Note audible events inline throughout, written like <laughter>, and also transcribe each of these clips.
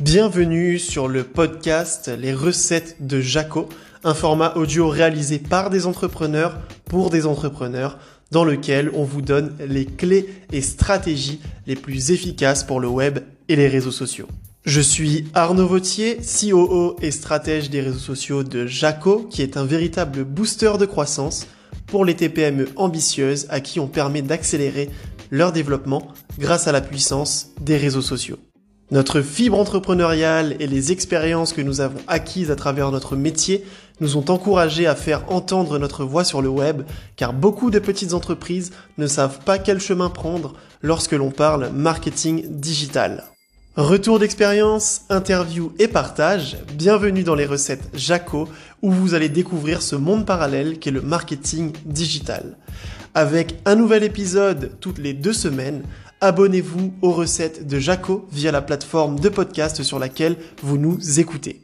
Bienvenue sur le podcast Les recettes de Jaco, un format audio réalisé par des entrepreneurs pour des entrepreneurs dans lequel on vous donne les clés et stratégies les plus efficaces pour le web et les réseaux sociaux. Je suis Arnaud Vautier, COO et stratège des réseaux sociaux de Jaco, qui est un véritable booster de croissance pour les TPME ambitieuses à qui on permet d'accélérer leur développement grâce à la puissance des réseaux sociaux. Notre fibre entrepreneuriale et les expériences que nous avons acquises à travers notre métier nous ont encouragés à faire entendre notre voix sur le web, car beaucoup de petites entreprises ne savent pas quel chemin prendre lorsque l'on parle marketing digital. Retour d'expérience, interview et partage, bienvenue dans les recettes Jaco, où vous allez découvrir ce monde parallèle qu'est le marketing digital. Avec un nouvel épisode toutes les deux semaines, abonnez-vous aux recettes de Jaco via la plateforme de podcast sur laquelle vous nous écoutez.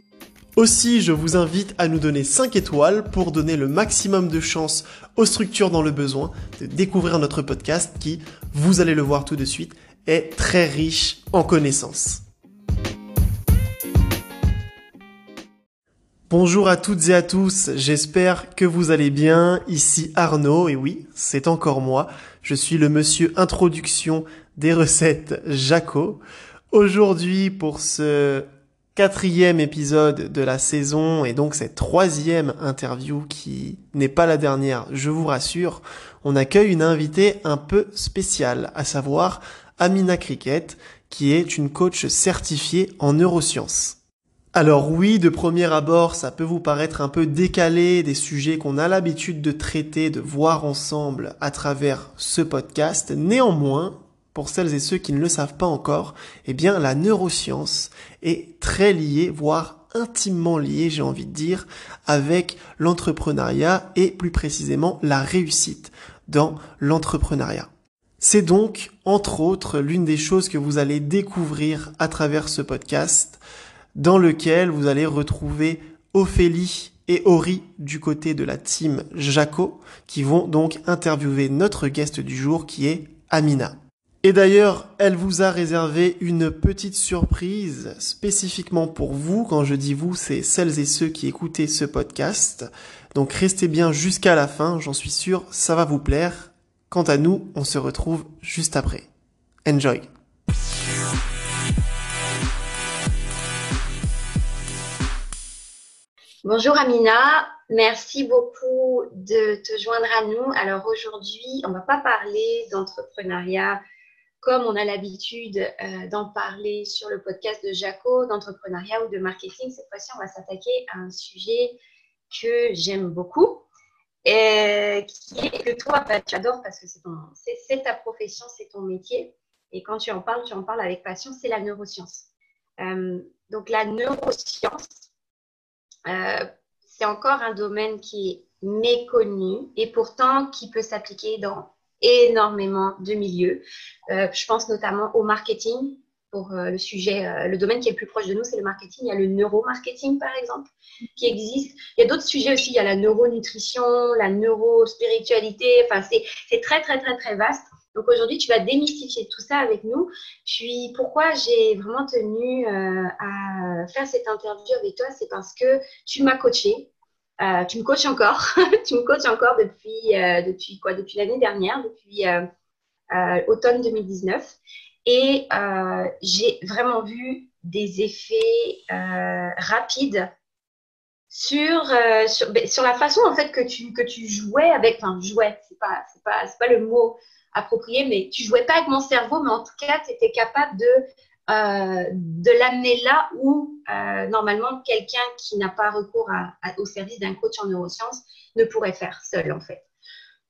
Aussi, je vous invite à nous donner 5 étoiles pour donner le maximum de chance aux structures dans le besoin de découvrir notre podcast qui, vous allez le voir tout de suite, est très riche en connaissances. Bonjour à toutes et à tous, j'espère que vous allez bien. Ici Arnaud, et oui, c'est encore moi. Je suis le monsieur introduction des recettes Jaco. Aujourd'hui, pour ce quatrième épisode de la saison et donc cette troisième interview qui n'est pas la dernière, je vous rassure, on accueille une invitée un peu spéciale, à savoir Amina Cricket, qui est une coach certifiée en neurosciences. Alors oui, de premier abord, ça peut vous paraître un peu décalé des sujets qu'on a l'habitude de traiter, de voir ensemble à travers ce podcast. Néanmoins, pour celles et ceux qui ne le savent pas encore, eh bien la neuroscience est très liée, voire intimement liée, j'ai envie de dire, avec l'entrepreneuriat et plus précisément la réussite dans l'entrepreneuriat. C'est donc, entre autres, l'une des choses que vous allez découvrir à travers ce podcast, dans lequel vous allez retrouver Ophélie et Ori du côté de la team Jaco, qui vont donc interviewer notre guest du jour qui est Amina. Et d'ailleurs, elle vous a réservé une petite surprise spécifiquement pour vous. Quand je dis vous, c'est celles et ceux qui écoutez ce podcast. Donc restez bien jusqu'à la fin, j'en suis sûr, ça va vous plaire. Quant à nous, on se retrouve juste après. Enjoy Bonjour Amina, merci beaucoup de te joindre à nous. Alors aujourd'hui, on ne va pas parler d'entrepreneuriat comme on a l'habitude euh, d'en parler sur le podcast de Jaco, d'entrepreneuriat ou de marketing. Cette fois-ci, on va s'attaquer à un sujet que j'aime beaucoup et est que toi, bah, tu adores parce que c'est ta profession, c'est ton métier. Et quand tu en parles, tu en parles avec passion, c'est la neuroscience. Euh, donc la neuroscience, euh, c'est encore un domaine qui est méconnu et pourtant qui peut s'appliquer dans énormément de milieux. Euh, je pense notamment au marketing. Pour euh, le sujet, le domaine qui est le plus proche de nous, c'est le marketing. Il y a le neuromarketing, par exemple, qui existe. Il y a d'autres sujets aussi. Il y a la neuronutrition, la neurospiritualité. Enfin, c'est très, très, très, très vaste. Donc aujourd'hui, tu vas démystifier tout ça avec nous. Puis pourquoi j'ai vraiment tenu euh, à faire cette interview avec toi, c'est parce que tu m'as coaché. Euh, tu me coaches encore. <laughs> tu me coaches encore depuis, euh, depuis quoi? Depuis l'année dernière, depuis automne 2019. Et j'ai vraiment vu des effets rapides sur, ben, sur, la façon en fait que tu, que tu jouais avec, enfin jouais, c'est pas, pas, pas le mot approprié, mais tu jouais pas avec mon cerveau, mais en tout cas, tu étais capable de, euh, de l'amener là où euh, normalement quelqu'un qui n'a pas recours au service d'un coach en neurosciences ne pourrait faire seul en fait.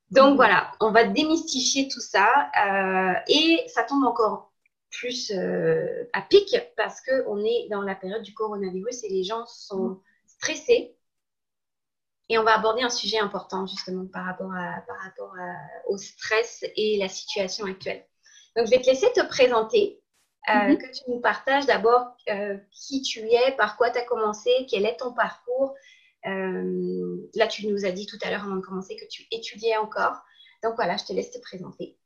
Donc voilà, on va démystifier tout ça euh, et ça tombe encore plus à pic parce qu'on est dans la période du coronavirus et les gens sont stressés. Et on va aborder un sujet important justement par rapport, à, par rapport au stress et la situation actuelle. Donc, je vais te laisser te présenter, euh, mm-hmm. que tu nous partages d'abord euh, qui tu es, par quoi tu as commencé, quel est ton parcours. Euh, là, tu nous as dit tout à l'heure avant de commencer que tu étudiais encore. Donc voilà, je te laisse te présenter.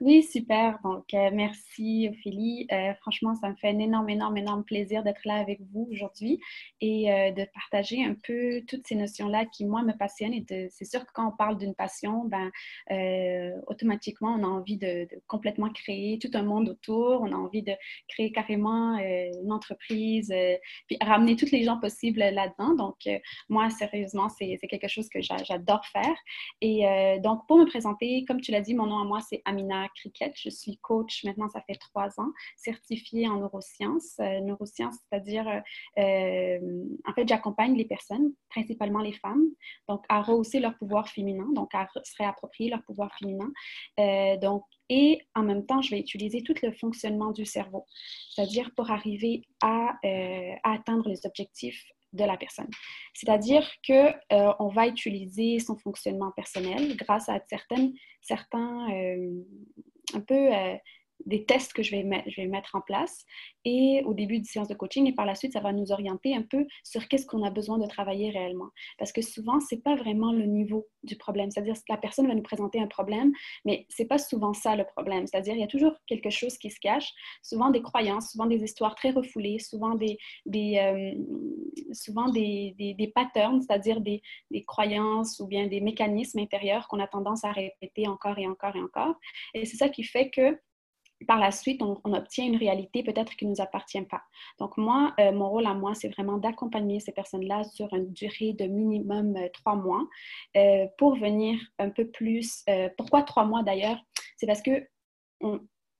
Oui, super. Donc, euh, merci Ophélie. Euh, franchement, ça me fait un énorme, énorme, énorme plaisir d'être là avec vous aujourd'hui et euh, de partager un peu toutes ces notions-là qui, moi, me passionnent. Et c'est sûr que quand on parle d'une passion, ben, automatiquement, on a envie de, complètement créer tout un monde autour. On a envie de créer carrément une entreprise, puis ramener toutes les gens possibles là-dedans. Donc, moi, sérieusement, c'est quelque chose que j'adore faire. Et donc, pour me présenter, comme tu l'as dit, mon nom à moi, c'est Amina Cricket. Je suis coach maintenant, ça fait trois ans, certifiée en neurosciences. Euh, neurosciences, c'est-à-dire, euh, euh, en fait, j'accompagne les personnes, principalement les femmes, donc à rehausser leur pouvoir féminin, donc à se réapproprier leur pouvoir féminin. donc, et en même temps, je vais utiliser tout le fonctionnement du cerveau, c'est-à-dire pour arriver à, à atteindre les objectifs de la personne. C'est-à-dire qu'on euh, on va utiliser son fonctionnement personnel grâce à certaines, certains, euh, un peu euh, des tests que je vais, je vais mettre en place et au début du séance de coaching et par la suite, ça va nous orienter un peu sur qu'est-ce qu'on a besoin de travailler réellement. Parce que souvent, c'est pas vraiment le niveau du problème. C'est-à-dire que la personne va nous présenter un problème, mais c'est pas souvent ça le problème. C'est-à-dire il y a toujours quelque chose qui se cache, souvent des croyances, souvent des histoires très refoulées, souvent des, des euh, souvent des, des patterns, c'est-à-dire des, des croyances ou bien des mécanismes intérieurs qu'on a tendance à répéter encore et encore et encore. Et c'est ça qui fait que par la suite, on, obtient une réalité peut-être qui ne nous appartient pas. Donc moi, euh, mon rôle à moi, c'est vraiment d'accompagner ces personnes-là sur une durée de minimum euh, trois mois euh, pour venir un peu plus. pourquoi trois mois d'ailleurs? C'est parce que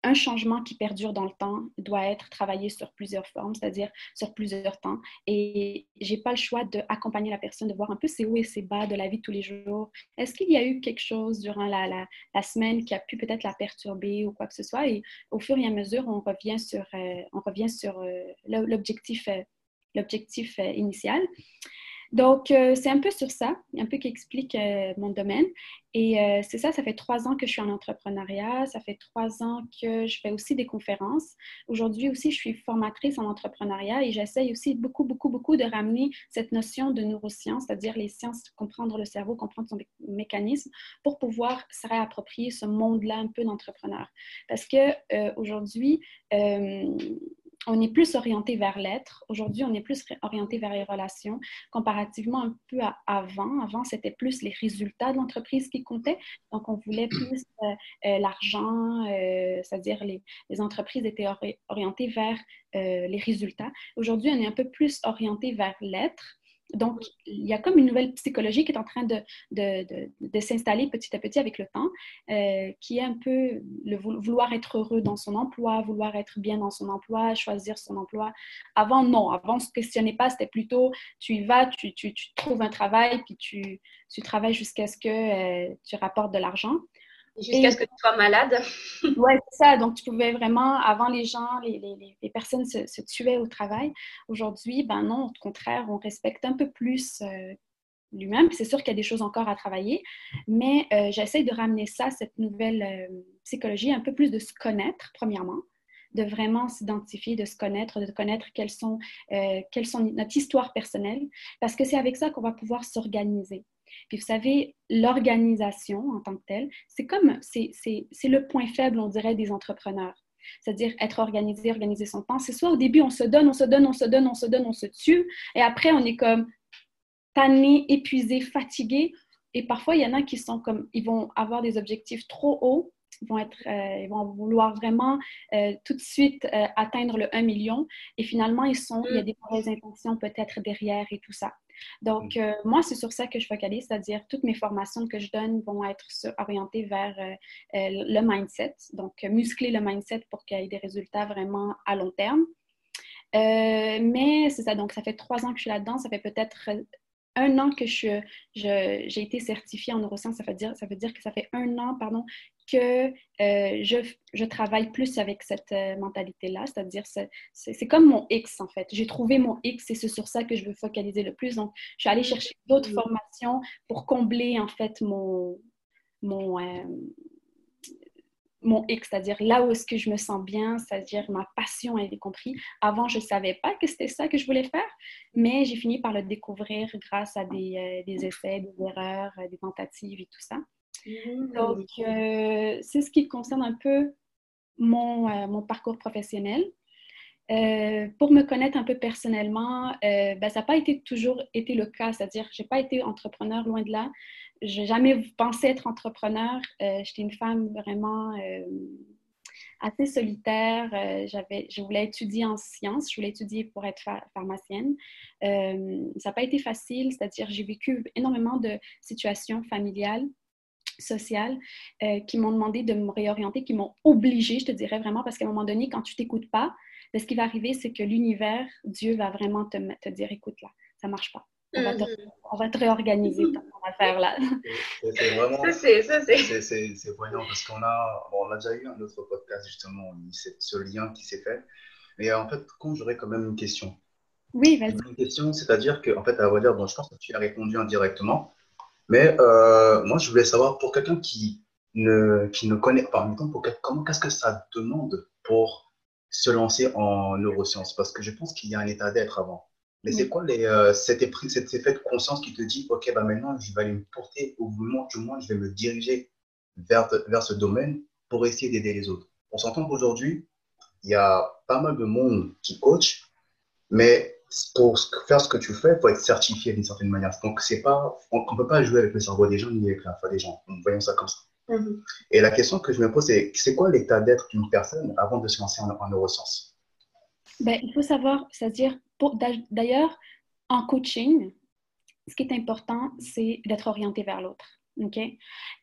un changement qui perdure dans le temps doit être travaillé sur plusieurs formes, c'est-à-dire sur plusieurs temps. Et j'ai pas le choix d'accompagner la personne, de voir un peu ses hauts et ses bas de la vie de tous les jours. Est-ce qu'il y a eu quelque chose durant la, semaine qui a pu peut-être la perturber ou quoi que ce soit? Et au fur et à mesure, on revient sur, euh, sur euh, l'objectif, euh, l'objectif initial. Donc, euh, c'est un peu sur ça, un peu qui explique euh, mon domaine. Et euh, c'est ça, ça fait trois ans que je suis en entrepreneuriat, ça fait trois ans que je fais aussi des conférences. Aujourd'hui aussi, je suis formatrice en entrepreneuriat et j'essaye aussi beaucoup, beaucoup, beaucoup de ramener cette notion de neurosciences, c'est-à-dire les sciences, comprendre le cerveau, comprendre son mécanisme, pour pouvoir se réapproprier ce monde-là un peu d'entrepreneur. Parce que aujourd'hui, on est plus orienté vers l'être. Aujourd'hui, on est plus orienté vers les relations comparativement un peu à avant. Avant, c'était plus les résultats de l'entreprise qui comptaient. Donc, on voulait <clears throat> plus euh, euh, l'argent, euh, c'est-à-dire les, les, entreprises étaient orientées vers les résultats. Aujourd'hui, on est un peu plus orienté vers l'être. Donc, il y a comme une nouvelle psychologie qui est en train de, de, s'installer petit à petit avec le temps, euh, qui est un peu le vouloir être heureux dans son emploi, vouloir être bien dans son emploi, choisir son emploi. Avant, non. Avant, on ne se questionnait pas. C'était plutôt, tu y vas, tu, tu, trouves un travail, puis tu, tu travailles jusqu'à ce que euh, tu rapportes de l'argent. Jusqu'à ce que tu sois malade. <laughs> oui, c'est ça. Donc, tu pouvais vraiment, avant, les gens, les, les, les personnes se, se, tuaient au travail. Aujourd'hui, ben non, au contraire, on respecte un peu plus euh, lui-même. C'est sûr qu'il y a des choses encore à travailler, mais euh, j'essaie de ramener ça, cette nouvelle euh, psychologie, un peu plus de se connaître, premièrement de vraiment s'identifier, de se connaître, de connaître quelles sont, quelles sont notre histoire personnelle, parce que c'est avec ça qu'on va pouvoir s'organiser. Puis vous savez, l'organisation en tant que telle, c'est comme, c'est le point faible, on dirait, des entrepreneurs. C'est-à-dire être organisé, organiser son temps. C'est soit au début, on se donne, on se donne, on se donne, on se donne, on se tue, et après, on est comme tanné, épuisé, fatigué. Et parfois, il y en a qui sont comme, ils vont avoir des objectifs trop hauts, ils vont, être, euh, ils vont vouloir vraiment euh, tout de suite euh, atteindre le 1 million, et finalement, ils sont, il y a des mauvaises intentions peut-être derrière et tout ça. Donc, mm. moi, c'est sur ça que je focalise, c'est-à-dire toutes mes formations que je donne vont être orientées vers le mindset, donc muscler le mindset pour qu'il y ait des résultats vraiment à long terme. mais c'est ça, donc ça fait trois ans que je suis là-dedans, ça fait peut-être un an que j'ai je, été certifiée en neurosciences, ça veut, dire, ça veut dire que ça fait un an pardon, que euh, je, je, travaille plus avec cette euh, mentalité-là, c'est-à-dire c'est comme mon X en fait. J'ai trouvé mon X et c'est sur ça que je veux focaliser le plus. Donc, je suis allée chercher d'autres formations pour combler en fait mon, mon, euh, mon X, c'est-à-dire là où est-ce que je me sens bien, c'est-à-dire ma passion, elle est compris. Avant, je ne savais pas que c'était ça que je voulais faire, mais j'ai fini par le découvrir grâce à des, des essais, des erreurs, des tentatives et tout ça. Mmh. Donc, euh, c'est ce qui concerne un peu mon, euh, mon parcours professionnel. Euh, pour me connaître un peu personnellement, ben, ça n'a pas été toujours été le cas, c'est-à-dire je n'ai pas été entrepreneur loin de là. Je n'ai jamais pensé être entrepreneur. J'étais une femme vraiment assez solitaire. j'avais, je voulais étudier en sciences, je voulais étudier pour être pharmacienne. ça n'a pas été facile, c'est-à-dire j'ai vécu énormément de situations familiales sociales euh, qui m'ont demandé de me réorienter, qui m'ont obligé, je te dirais vraiment, parce qu'à un moment donné, quand tu t'écoutes pas, ben, ce qui va arriver, c'est que l'univers, Dieu va vraiment te, te dire, écoute là, ça marche pas. On va, te, mm-hmm. on va te réorganiser ton affaire là. C'est <laughs> vraiment. C'est voyant parce qu'on a, on a déjà eu un autre podcast justement, ce lien qui s'est fait. Mais en fait, quand j'aurais quand même une question. Oui, vas-y. Une question, c'est-à-dire que, en fait, à vrai dire, bon, je pense que tu as répondu indirectement. Mais euh, moi, je voulais savoir, pour quelqu'un qui ne, qui ne connaît pas, pour, comment, qu'est-ce que ça demande pour se lancer en neurosciences? Parce que je pense qu'il y a un état d'être avant. Mais c'est quoi les, euh, cet, cet, effet de conscience qui te dit, OK, bah maintenant, je vais aller me porter, ou du moins, je vais me diriger vers, vers ce domaine pour essayer d'aider les autres? On s'entend qu'aujourd'hui, il y a pas mal de monde qui coach, mais pour faire ce que tu fais, il faut être certifié d'une certaine manière. Donc, c'est pas, on ne peut pas jouer avec le cerveau des gens ni avec la foi des gens. Voyons ça comme ça. Mhm. Et la question que je me pose, c'est c'est quoi l'état d'être d'une personne avant de se lancer en, neurosciences? Ben, Il faut savoir, c'est-à-dire, d'ailleurs, en coaching, ce qui est important, c'est d'être orienté vers l'autre. OK?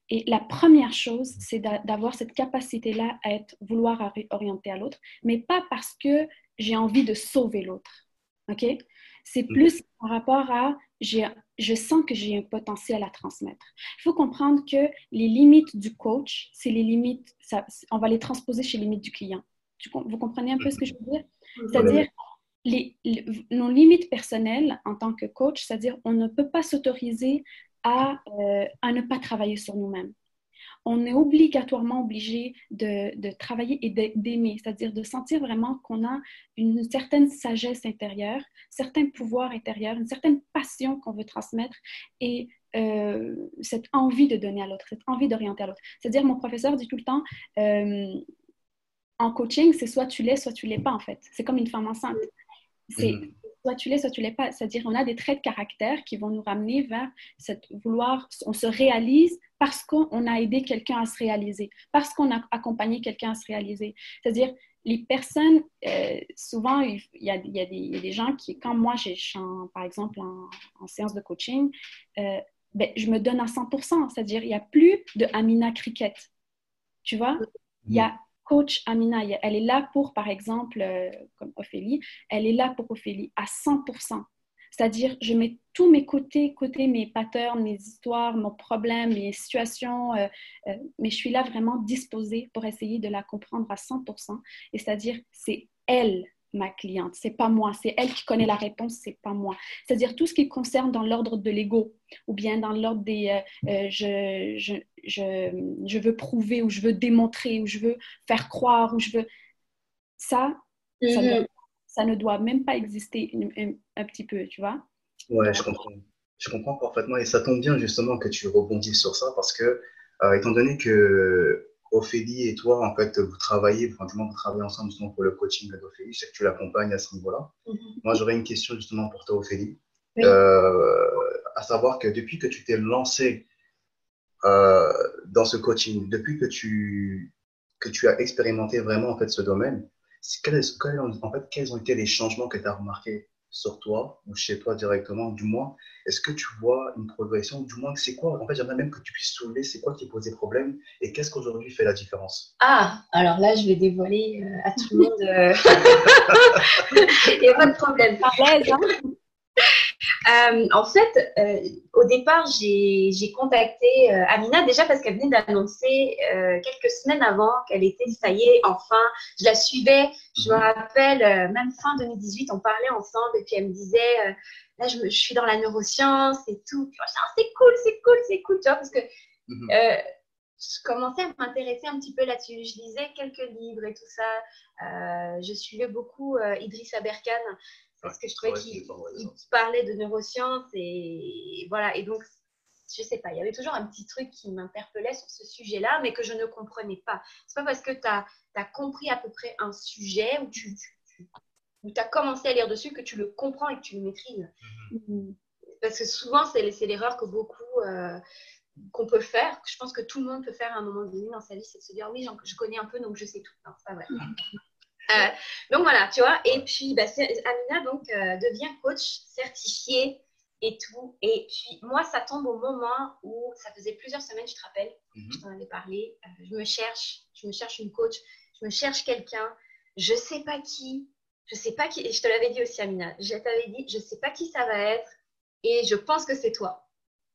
Et la première chose, c'est d'avoir cette capacité-là à être, vouloir orienter à l'autre, mais pas parce que j'ai envie de sauver l'autre OK? C'est mm. plus par rapport à je sens que j'ai un potentiel à transmettre. Il faut comprendre que les limites du coach, c'est les limites, ça, on va les transposer chez les limites du client. vous comprenez un peu ce que je veux dire? C'est-à-dire, les, nos limites personnelles en tant que coach, c'est-à-dire, on ne peut pas s'autoriser à, euh, à ne pas travailler sur nous-mêmes on est obligatoirement obligé de, travailler et d'aimer, c'est-à-dire de sentir vraiment qu'on a une certaine sagesse intérieure, certain pouvoir intérieur, une certaine passion qu'on veut transmettre et euh, cette envie de donner à l'autre, cette envie d'orienter à l'autre. C'est-à-dire, mon professeur dit tout le temps, euh, en coaching, c'est soit tu l'es, soit tu l'es pas, en fait. C'est comme une femme enceinte. Mm soit tu l'es, soit tu l'es pas. C'est-à-dire, on a des traits de caractère qui vont nous ramener vers cette vouloir, on se réalise parce qu'on a aidé quelqu'un à se réaliser, parce qu'on a accompagné quelqu'un à se réaliser. C'est-à-dire, les personnes, euh, souvent, il y, a, des, gens qui, quand moi, j'ai, par exemple, en, séance de coaching, euh, ben, je me donne à 100%. C'est-à-dire, il n'y a plus de Amina Cricket. Tu vois? Il y a coach Amina, elle est là pour, par exemple, euh, comme Ophélie, elle est là pour Ophélie à 100%. C'est-à-dire, je mets tous mes côtés, côté mes patterns, mes histoires, mon problème, mes situations, euh, euh, mais je suis là vraiment disposée pour essayer de la comprendre à 100%. Et c'est-à-dire, c'est elle ma cliente, c'est pas moi, c'est elle qui connaît la réponse, c'est pas moi. C'est-à-dire tout ce qui concerne dans l'ordre de l'ego ou bien dans l'ordre des euh, euh, je, je, je, je, veux prouver ou je veux démontrer ou je veux faire croire ou je veux ça, ça, mhm. ça, ne doit même pas exister un, petit peu, tu vois. Ouais, je comprends. Je comprends parfaitement et ça tombe bien justement que tu rebondis sur ça parce que euh, étant donné que Ophélie et toi, en fait, vous travaillez, vous travaillez ensemble justement pour le coaching d'Ophélie. Je sais que tu l'accompagnes à ce niveau-là. Mhm. Moi, j'aurais une question justement pour toi, Ophélie. Euh, à savoir que depuis que tu t'es lancé euh, dans ce coaching, depuis que tu, que tu as expérimenté vraiment en fait, ce domaine, quel, en fait, quels ont été les changements que tu as remarqués? Sur toi ou chez toi directement, du moins, est-ce que tu vois une progression Du moins, c'est quoi En fait, j'aimerais même que tu puisses soulever c'est quoi qui posait problème et qu'est-ce qu'aujourd'hui fait la différence? Ah, alors là, je vais dévoiler euh, à tout le monde. Euh, <laughs> <laughs> il n'y a pas de problème. Par l'aise, hein? Euh, en fait, euh, au départ, j'ai contacté euh, Amina déjà parce qu'elle venait d'annoncer quelques semaines avant qu'elle était, ça y est, enfin, je la suivais. Je me rappelle, même fin 2018, on parlait ensemble et puis elle me disait, là, je, suis dans la neuroscience et tout. C'est cool, c'est cool, c'est cool, tu vois, parce que mhm. je commençais à m'intéresser un petit peu là-dessus. Je lisais quelques livres et tout ça. je suivais beaucoup Idriss Aberkan parce que je trouvais qu'il parlait de neurosciences et voilà. Et donc, je sais pas, il y avait toujours un petit truc qui m'interpellait sur ce sujet-là, mais que je ne comprenais pas. C'est pas parce que tu as, compris à peu près un sujet ou tu, tu as commencé à lire dessus que tu le comprends et que tu le maîtrises. Mm-hmm. Parce que souvent, c'est l'erreur que beaucoup euh, qu'on peut faire. Je pense que tout le monde peut faire à un moment donné dans sa vie, c'est de se dire oui, je connais un peu, donc je sais tout. Non, c'est pas vrai. Euh, donc voilà, tu vois. Et puis, bah, Amina donc, euh, devient coach certifié et tout. Et puis, moi, ça tombe au moment où ça faisait plusieurs semaines, je te rappelle, mhm. je t'en avais parlé. Euh, je me cherche, je me cherche une coach, je me cherche quelqu'un. Je sais pas qui, je sais pas qui. Et je te l'avais dit aussi, Amina. Je t'avais dit, je sais pas qui ça va être. Et je pense que c'est toi.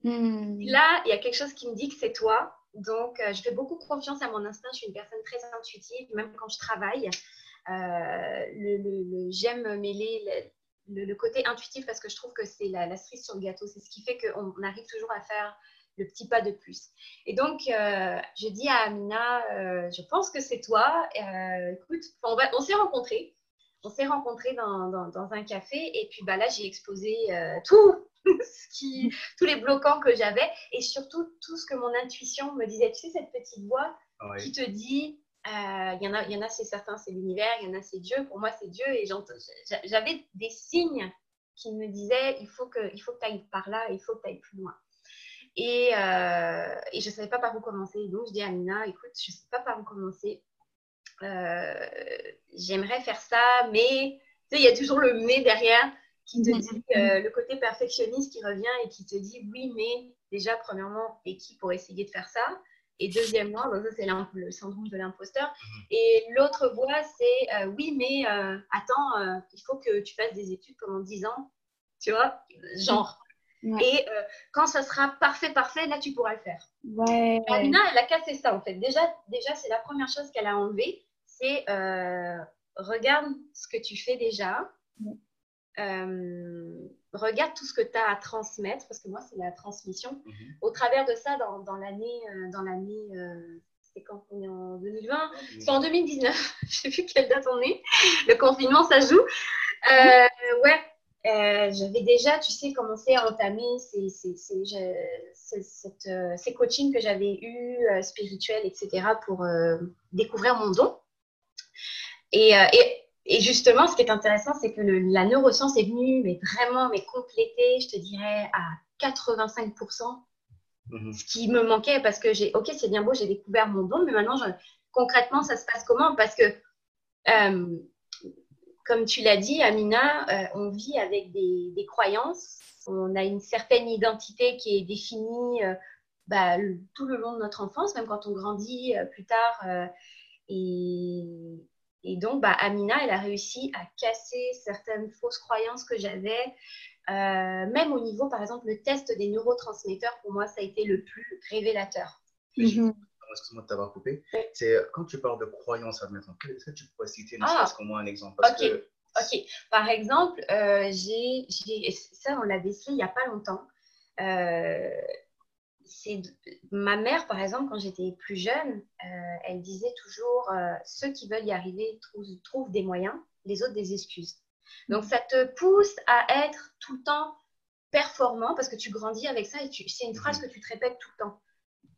Hmm. Là, il y a quelque chose qui me dit que c'est toi. Donc, je fais beaucoup confiance à mon instinct. Je suis une personne très intuitive, même quand je travaille. Euh, le, j'aime mêler le, côté intuitif parce que je trouve que c'est la, la, cerise sur le gâteau. C'est ce qui fait qu'on arrive toujours à faire le petit pas de plus. Et donc, euh, je dis à Amina, euh, je pense que c'est toi. écoute, on, on s'est rencontrés. On s'est rencontrés dans, dans, un café et puis bah, là, j'ai exposé tout, <laughs> ce qui, tous les bloquants que j'avais et surtout tout ce que mon intuition me disait. Tu sais, cette petite voix ah qui te dit il y en a, il y en a c'est certain, c'est l'univers, il y en a, c'est Dieu. Pour moi, c'est Dieu. Et j'avais des signes qui me disaient il faut que, il faut que tu ailles par là, il faut que tu ailles plus loin. Et, euh, et je ne savais pas par où commencer. Donc, je dis à Amina écoute, je ne sais pas par où commencer. Euh, j'aimerais faire ça, mais tu sais, il y a toujours le mais derrière qui te dit le côté perfectionniste qui revient et qui te dit oui, mais déjà, premièrement, et qui pour essayer de faire ça? Et deuxièmement, ça c'est le syndrome de l'imposteur. Mhm. Et l'autre voie, c'est euh, oui, mais euh, attends, euh, il faut que tu fasses des études pendant 10 ans, tu vois, genre. Et quand ça sera parfait, parfait, là, tu pourras le faire. Ouais. Alina, elle a cassé ça, en fait. Déjà, déjà c'est la première chose qu'elle a enlevée, c'est regarde ce que tu fais déjà regarde tout ce que tu as à transmettre, parce que moi, c'est la transmission. Mhm. Au travers de ça, dans, dans l'année, dans l'année euh, c'est quand on est en 2020 C'est en 2019, <laughs> je sais plus quelle date on est. Le confinement, ça joue. Euh, ouais, euh, j'avais déjà, tu sais, commencé à entamer ces, ces, ces, ces coachings que j'avais eus, spirituels, etc., pour découvrir mon don. Et, et et justement, ce qui est intéressant, c'est que la neuroscience est venue, mais vraiment, mais complétée, je te dirais, à 85%. Mhm. Ce qui me manquait parce que j'ai, ok, c'est bien beau, j'ai découvert mon don, mais maintenant, concrètement, ça se passe comment? Parce que, euh, comme tu l'as dit, Amina, euh, on vit avec des, croyances, on a une certaine identité qui est définie euh, bah, tout le long de notre enfance, même quand on grandit plus tard. et, et donc, bah, Amina, elle a réussi à casser certaines fausses croyances que j'avais. Euh, même au niveau, par exemple, le test des neurotransmetteurs, pour moi, ça a été le plus révélateur. Mhm. Excuse-moi de t'avoir coupé. C'est euh, quand tu parles de croyances, admettons, est-ce que tu pourrais citer ne ah. moi un exemple? Parce Ok. Par exemple, euh, j'ai, ça, on l'a décelé il n'y a pas longtemps. Euh, ma mère, par exemple, quand j'étais plus jeune, euh, elle disait toujours euh, ceux qui veulent y arriver trouvent, des moyens, les autres des excuses. Donc, ça te pousse à être tout le temps performant parce que tu grandis avec ça et c'est une phrase que tu te répètes tout le temps.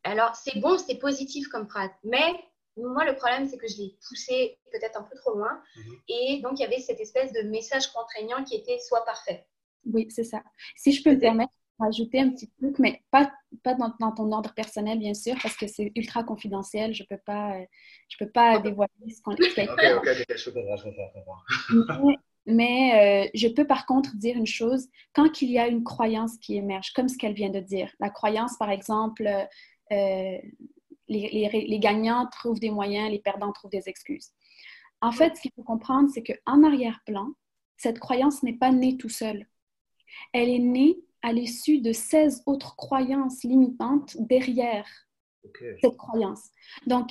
Alors, c'est bon, c'est positif comme phrase, mais moi, le problème, c'est que je l'ai poussé peut-être un peu trop loin. Mhm. Et donc, il y avait cette espèce de message contraignant qui était soit parfait. Oui, c'est ça. Si je peux me permettre, rajouter un petit truc, mais pas, pas dans, ton ordre personnel, bien sûr, parce que c'est ultra confidentiel. Je ne peux pas, euh, je peux pas dévoiler ce qu'on. Mais, mais euh, je peux par contre dire une chose, quand il y a une croyance qui émerge, comme ce qu'elle vient de dire, la croyance, par exemple, euh, les, les, les gagnants trouvent des moyens, les perdants trouvent des excuses. En fait, ce qu'il faut comprendre, c'est qu'en arrière-plan, cette croyance n'est pas née tout seul. Elle est née à l'issue de 16 autres croyances limitantes derrière cette croyance. Donc,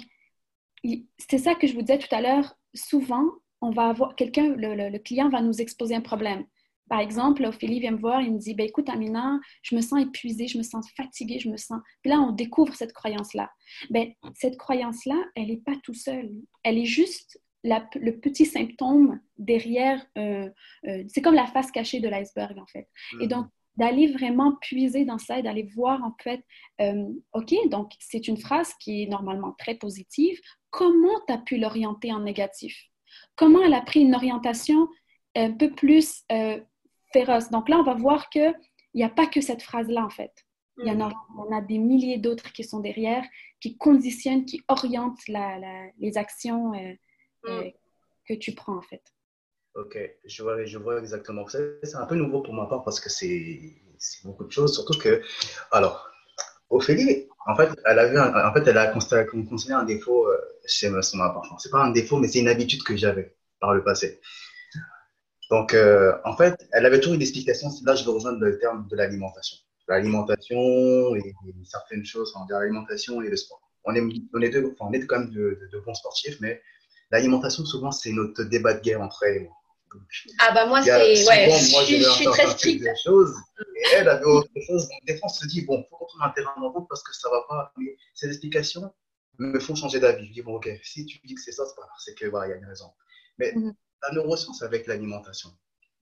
c'est ça que je vous disais tout à l'heure. Souvent, on va avoir quelqu'un, le, client va nous exposer un problème. Par exemple, Ophélie vient me voir, il me dit ben, Écoute, Amina, je me sens épuisée, je me sens fatiguée, je me sens. Puis là, on découvre cette croyance-là. Ben, cette croyance-là, elle n'est pas tout seule. Elle est juste le petit symptôme derrière. Euh, euh, c'est comme la face cachée de l'iceberg, en fait. Et mhm. donc, d'aller vraiment puiser dans ça et d'aller voir en fait, euh, OK, donc c'est une phrase qui est normalement très positive. Comment tu as pu l'orienter en négatif? Comment elle a pris une orientation un peu plus euh, féroce? Donc là, on va voir qu'il n'y a pas que cette phrase-là en fait. Il y en a, mm. on a des milliers d'autres qui sont derrière, qui conditionnent, qui orientent les actions euh, mm. que tu prends en fait. Ok, je vois, je vois exactement. C'est un peu nouveau pour ma part parce que c'est beaucoup de choses, surtout que, alors, Ophélie, en fait, elle a constaté, un défaut euh, chez son appartement. C'est pas un défaut, mais c'est une habitude que j'avais par le passé. Donc, euh, en fait, elle avait toujours une explication. Là, je veux rejoindre le terme de l'alimentation. L'alimentation et certaines choses, enfin, l'alimentation et le sport. On est, on est, deux, enfin, on est quand même de, de bons sportifs, mais l'alimentation, souvent, c'est notre débat de guerre entre elle et moi. Ah bah moi, c'est... Ouais, je, je suis très stricte. Choses, et elle avait autre chose. Donc, des fois, on se dit, bon, il faut trouve un terrain d'entente parce que ça va pas. Mais ces explications me font changer d'avis. Je dis, bon, ok, si tu dis que c'est ça, c'est pas grave, c'est que, voilà, il y a une raison. Mais mhm. la neuroscience avec l'alimentation,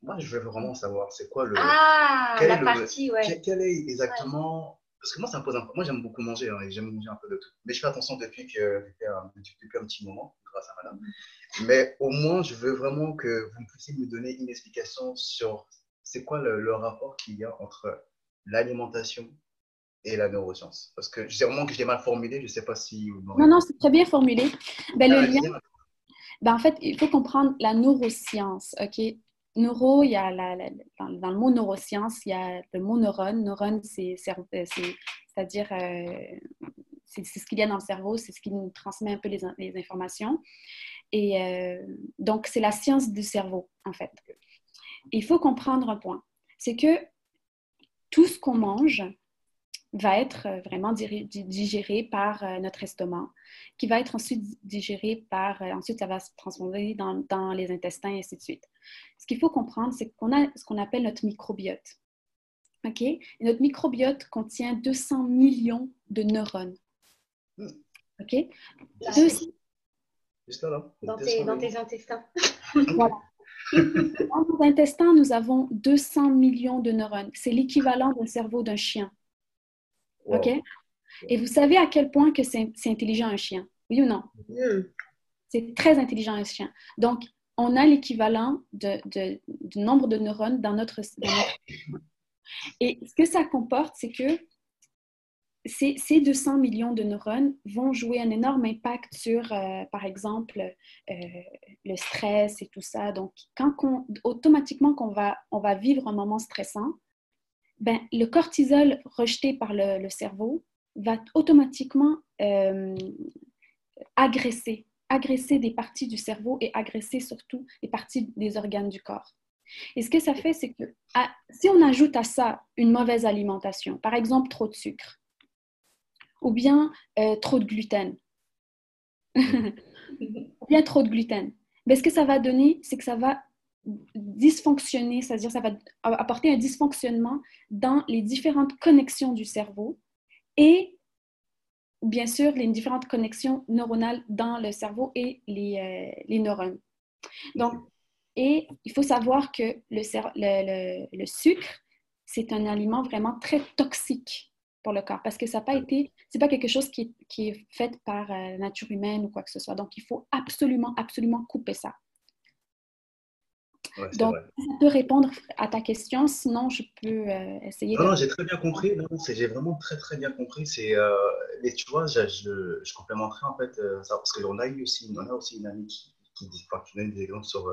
moi, je veux vraiment savoir, c'est quoi le... Ah, la partie, ouais. Quel, est exactement... Parce que moi, ça me pose un... Moi, j'aime beaucoup manger, hein, et j'aime manger un peu de tout. Mais je fais attention depuis, que, depuis, un, depuis un petit moment, grâce à madame. Mais au moins, je veux vraiment que vous puissiez me donner une explication sur c'est quoi le, rapport qu'il y a entre l'alimentation et la neuroscience. Parce que je sais vraiment que je l'ai mal formulé, je ne sais pas si... non, non, c'est très bien formulé. Ben, le ah, lien... Ben, en fait, il faut comprendre la neuroscience, OK? Neuro, il y a la, dans, le mot neuroscience, il y a le mot neurone. Neurone, c'est-à-dire euh, c'est ce qu'il y a dans le cerveau, c'est ce qui nous transmet un peu les, les informations. Et euh, donc, c'est la science du cerveau, en fait. Il faut comprendre un point, c'est que tout ce qu'on mange va être vraiment digéré par euh, notre estomac, qui va être ensuite digéré par, euh, ensuite ça va se transformer dans, dans, les intestins et ainsi de suite. Ce qu'il faut comprendre, c'est qu'on a ce qu'on appelle notre microbiote. OK? Et notre microbiote contient 200 millions de neurones. Dans, tes, intestins. <laughs> voilà. Dans nos intestins, nous avons 200 millions de neurones. C'est l'équivalent d'un cerveau d'un chien. OK? Et vous savez à quel point que c'est intelligent un chien? Oui ou non? Hmm. C'est très intelligent un chien. Donc, on a l'équivalent de, du nombre de neurones dans notre, dans notre... Et ce que ça comporte, c'est que ces, 200 millions de neurones vont jouer un énorme impact sur, euh, par exemple, euh, le stress et tout ça. Donc, quand automatiquement qu'on va, on va vivre un moment stressant, ben, le cortisol rejeté par le, cerveau va automatiquement euh, agresser, agresser des parties du cerveau et agresser surtout les parties des organes du corps. Et ce que ça fait, c'est que si on ajoute à ça une mauvaise alimentation, par exemple trop de sucre, ou bien euh, trop de gluten. <laughs> ou bien trop de gluten. Mais ce que ça va donner, c'est que ça va dysfonctionner, c'est-à-dire ça va apporter un dysfonctionnement dans les différentes connexions du cerveau et bien sûr les différentes connexions neuronales dans le cerveau et les, euh, les neurones. Donc, et il faut savoir que le, le, le sucre, c'est un aliment vraiment très toxique pour le corps parce que ça n'a pas été, c'est pas quelque chose qui, qui est fait par euh, la nature humaine ou quoi que ce soit. Donc, il faut absolument, absolument couper ça. Donc, ça peut répondre à ta question, sinon je peux euh, essayer. Non, non j'ai très bien compris. j'ai vraiment très, très bien compris. C'est, euh, mais tu vois, je, je, complémenterai en fait ça parce qu'on a eu aussi, on a aussi une amie qui, qui, qui donne des exemples sur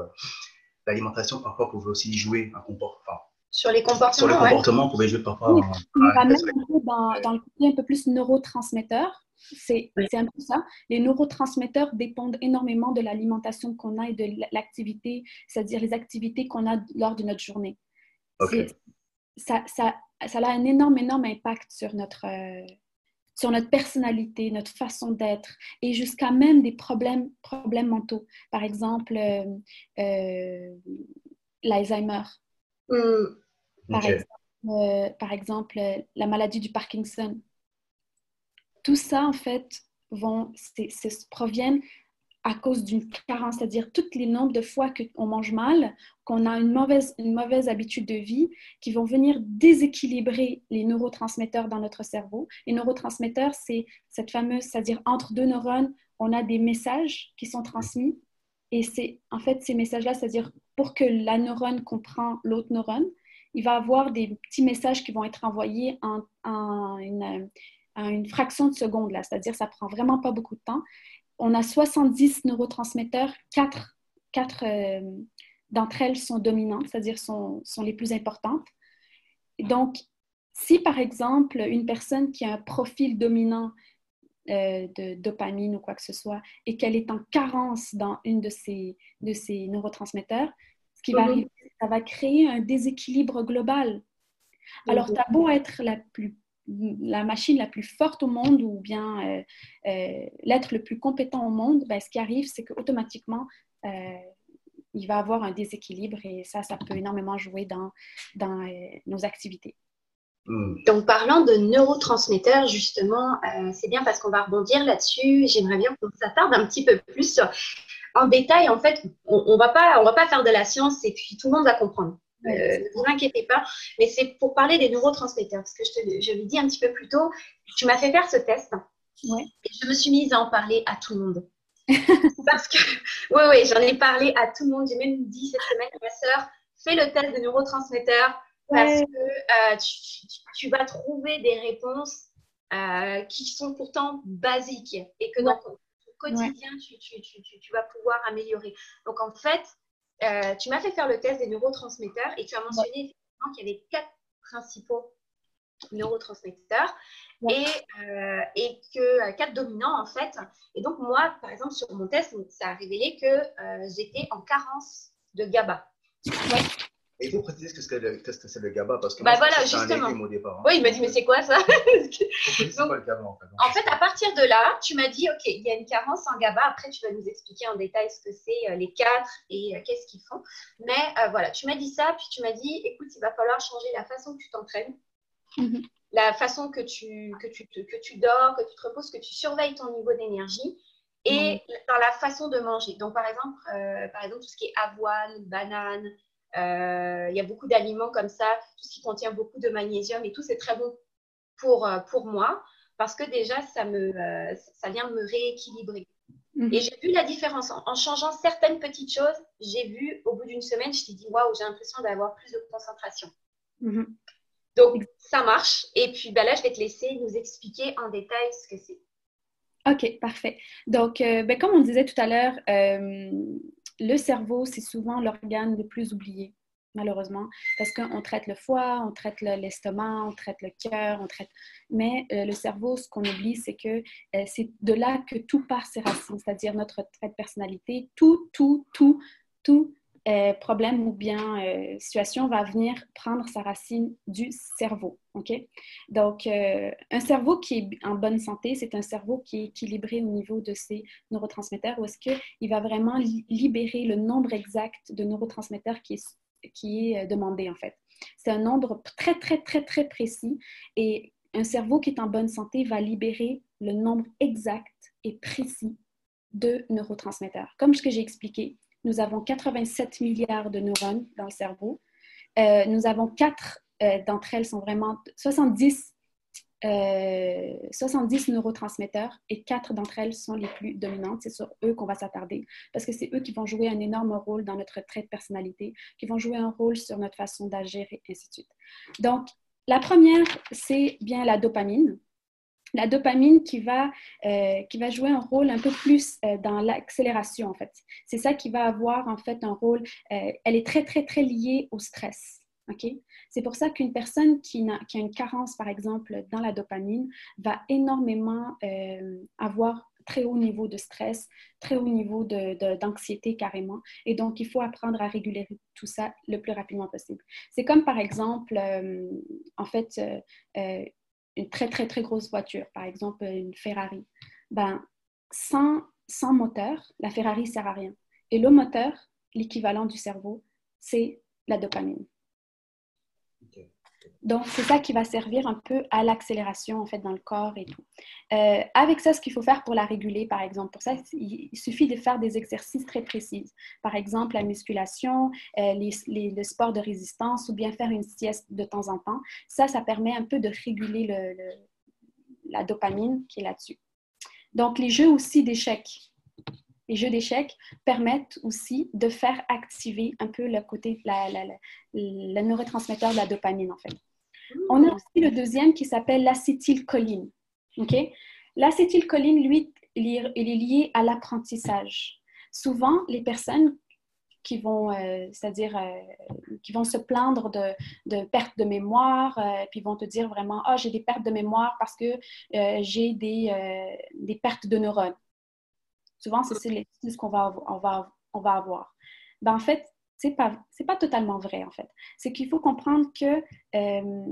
l'alimentation. Parfois, pouvait aussi jouer un comportement sur les comportements. Sur les comportements, on pouvait jouer parfois. Oui, on va même dans, dans, le côté un peu plus neurotransmetteur. C'est un peu ça. Les neurotransmetteurs dépendent énormément de l'alimentation qu'on a et de l'activité, c'est-à-dire les activités qu'on a lors de notre journée. Ça, ça, ça, a un énorme, énorme impact sur notre, euh, sur notre personnalité, notre façon d'être et jusqu'à même des problèmes, problèmes mentaux. Par exemple, euh, euh, l'Alzheimer. Euh, par, exemple, la maladie du Parkinson. Tout ça, en fait, vont, proviennent à cause d'une carence, c'est-à-dire tous les nombres de fois qu'on mange mal, qu'on a une mauvaise, une mauvaise habitude de vie, qui vont venir déséquilibrer les neurotransmetteurs dans notre cerveau. Les neurotransmetteurs, c'est cette fameuse, c'est-à-dire entre deux neurones, on a des messages qui sont transmis. Et c'est en fait ces messages-là, c'est-à-dire pour que la neurone comprend l'autre neurone, il va avoir des petits messages qui vont être envoyés en, en une, fraction de seconde, là, c'est-à-dire ça prend vraiment pas beaucoup de temps on a 70 neurotransmetteurs, 4, euh, d'entre elles sont dominantes, c'est-à-dire sont les plus importantes. Donc, si par exemple une personne qui a un profil dominant euh, de dopamine ou quoi que ce soit et qu'elle est en carence dans une de ces, de ces neurotransmetteurs, ce qui va mhm. arriver, ça va créer un déséquilibre global. Alors, tu as beau être la plus la machine la plus forte au monde ou bien euh, euh, l'être le plus compétent au monde, ben, ce qui arrive, c'est qu'automatiquement, euh, il va avoir un déséquilibre et ça, ça peut énormément jouer dans, dans nos activités. Hmm. Donc, parlant de neurotransmetteurs, justement, c'est bien parce qu'on va rebondir là-dessus. J'aimerais bien qu'on s'attarde un petit peu plus en détail. En fait, on ne va, pas, on va pas faire de la science et puis tout le monde va comprendre. Euh, ne vous inquiétez pas, mais c'est pour parler des neurotransmetteurs, parce que je, te, je l'ai dit un petit peu plus tôt, tu m'as fait faire ce test ouais. et je me suis mise à en parler à tout le monde. <laughs> parce que, oui, oui, j'en ai parlé à tout le monde. J'ai même dit cette semaine à ma soeur, fais le test des neurotransmetteurs parce que euh, tu, tu, vas trouver des réponses euh, qui sont pourtant basiques et que dans ton quotidien, tu, tu, vas pouvoir améliorer. Donc, en fait, euh, tu m'as fait faire le test des neurotransmetteurs et tu as mentionné qu'il y avait quatre principaux neurotransmetteurs et, et que quatre dominants en fait. Et donc moi, par exemple, sur mon test, ça a révélé que j'étais en carence de GABA. Et il faut préciser ce que c'est le, GABA parce que bah voilà, justement. Un au départ, hein. Oui, il m'a dit, mais c'est quoi ça c'est <laughs> quoi le GABA en fait En fait, à partir de là, tu m'as dit, OK, il y a une carence en GABA. Après, tu vas nous expliquer en détail ce que c'est, euh, les quatre et euh, qu'est-ce qu'ils font. Mais euh, voilà, tu m'as dit ça, puis tu m'as dit, écoute, il va falloir changer la façon que tu t'entraînes. Mm-hmm. La façon que tu, que, tu que tu dors, que tu te reposes, que tu surveilles ton niveau d'énergie et mm-hmm. dans la façon de manger. Donc, par exemple, par exemple, tout ce qui est avoine, banane, euh, il y a beaucoup d'aliments comme ça, tout ce qui contient beaucoup de magnésium et tout, c'est très bon pour, euh, pour moi parce que déjà, ça, me, euh, ça vient me rééquilibrer. Mhm. Et j'ai vu la différence. En, changeant certaines petites choses, j'ai vu au bout d'une semaine, je t'ai dit, waouh, j'ai l'impression d'avoir plus de concentration. Mhm. Donc, ça marche. Et puis ben là, je vais te laisser nous expliquer en détail ce que c'est. OK, parfait. Donc, ben, comme on disait tout à l'heure, le cerveau, c'est souvent l'organe le plus oublié, malheureusement, parce qu'on traite le foie, on traite l'estomac, on traite le cœur, on traite... Mais euh, le cerveau, ce qu'on oublie, c'est que euh, c'est de là que tout part ses racines, c'est-à-dire notre trait de personnalité, tout, tout, tout, tout euh, problème ou bien euh, situation va venir prendre sa racine du cerveau. OK? Donc, euh, un cerveau qui est en bonne santé, c'est un cerveau qui est équilibré au niveau de ses neurotransmetteurs, où est-ce qu'il va vraiment libérer le nombre exact de neurotransmetteurs qui est, qui est demandé, en fait. C'est un nombre très, très, très, très précis. Et un cerveau qui est en bonne santé va libérer le nombre exact et précis de neurotransmetteurs. Comme ce que j'ai expliqué, nous avons 87 milliards de neurones dans le cerveau. Euh, nous avons quatre euh, d'entre elles sont vraiment 70, 70 euh, neurotransmetteurs et quatre d'entre elles sont les plus dominantes. C'est sur eux qu'on va s'attarder parce que c'est eux qui vont jouer un énorme rôle dans notre trait de personnalité, qui vont jouer un rôle sur notre façon d'agir et ainsi de suite. Donc, la première, c'est bien la dopamine la dopamine qui va, euh, qui va jouer un rôle un peu plus euh, dans l'accélération, en fait. C'est ça qui va avoir, en fait, un rôle, euh, elle est très, très, très liée au stress. C'est pour ça qu'une personne qui, a, une carence, par exemple, dans la dopamine, va énormément avoir très haut niveau de stress, très haut niveau d'anxiété carrément. Et donc, il faut apprendre à réguler tout ça le plus rapidement possible. C'est comme, par exemple, en fait, une très, très, très grosse voiture, par exemple une Ferrari, ben, sans, sans moteur, la Ferrari sert à rien. Et le moteur, l'équivalent du cerveau, c'est la dopamine. Donc, c'est ça qui va servir un peu à l'accélération, en fait, dans le corps et tout. Euh, avec ça, ce qu'il faut faire pour la réguler, par exemple, pour ça, il suffit de faire des exercices très précis. Par exemple, la musculation, euh, les, les, le sport de résistance ou bien faire une sieste de temps en temps. Ça, ça permet un peu de réguler le, la dopamine qui est là-dessus. Donc, les jeux aussi d'échecs. Les jeux d'échecs permettent aussi de faire activer un peu le côté, la, la, le neurotransmetteur de la dopamine, en fait. On a aussi le deuxième qui s'appelle l'acétylcholine. OK? L'acétylcholine, lui, il est lié à l'apprentissage. Souvent, les personnes qui vont, euh, c'est-à-dire, euh, qui vont se plaindre de, de perte de mémoire, euh, puis vont te dire vraiment, ah, j'ai des pertes de mémoire parce que j'ai des, des, pertes de neurones. Souvent, c'est l'excuse qu'on va, avoir. Ben, en fait, c'est pas, pas totalement vrai, en fait. C'est qu'il faut comprendre que euh,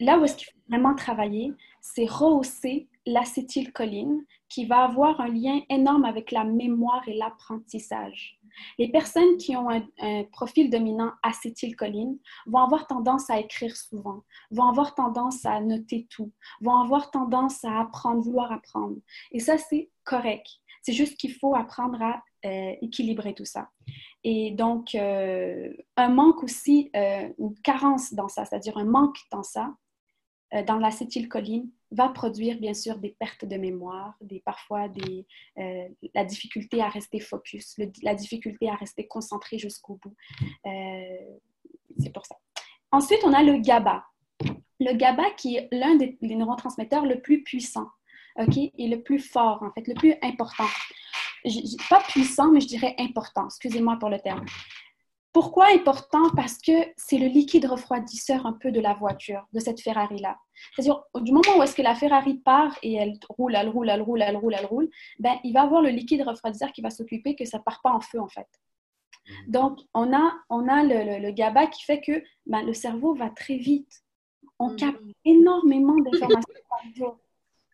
là où est-ce qu'il faut vraiment travailler, c'est rehausser l'acétylcholine qui va avoir un lien énorme avec la mémoire et l'apprentissage. Les personnes qui ont un, profil dominant acétylcholine vont avoir tendance à écrire souvent, vont avoir tendance à noter tout, vont avoir tendance à apprendre, vouloir apprendre. Et ça, c'est correct. C'est juste qu'il faut apprendre à euh, équilibrer tout ça. Et donc, euh, un manque aussi, euh, une carence dans ça, c'est-à-dire un manque dans ça, dans l'acétylcholine, va produire bien sûr des pertes de mémoire, des, parfois des, la difficulté à rester focus, la difficulté à rester concentré jusqu'au bout. C'est pour ça. Ensuite, on a le GABA. Le GABA qui est l'un des, des neurotransmetteurs le plus puissant. OK, et le plus fort, en fait, le plus important pas puissant, mais je dirais important. Excusez-moi pour le terme. Pourquoi important? Parce que c'est le liquide refroidisseur un peu de la voiture, de cette Ferrari-là. C'est-à-dire, du moment où est-ce que la Ferrari part et elle roule, elle roule, elle roule, elle roule, elle roule, ben, il va avoir le liquide refroidisseur qui va s'occuper que ça ne part pas en feu, en fait. Mmh. Donc, on a, on a le, le, GABA qui fait que ben, le cerveau va très vite. On mmh. capte énormément d'informations par jour.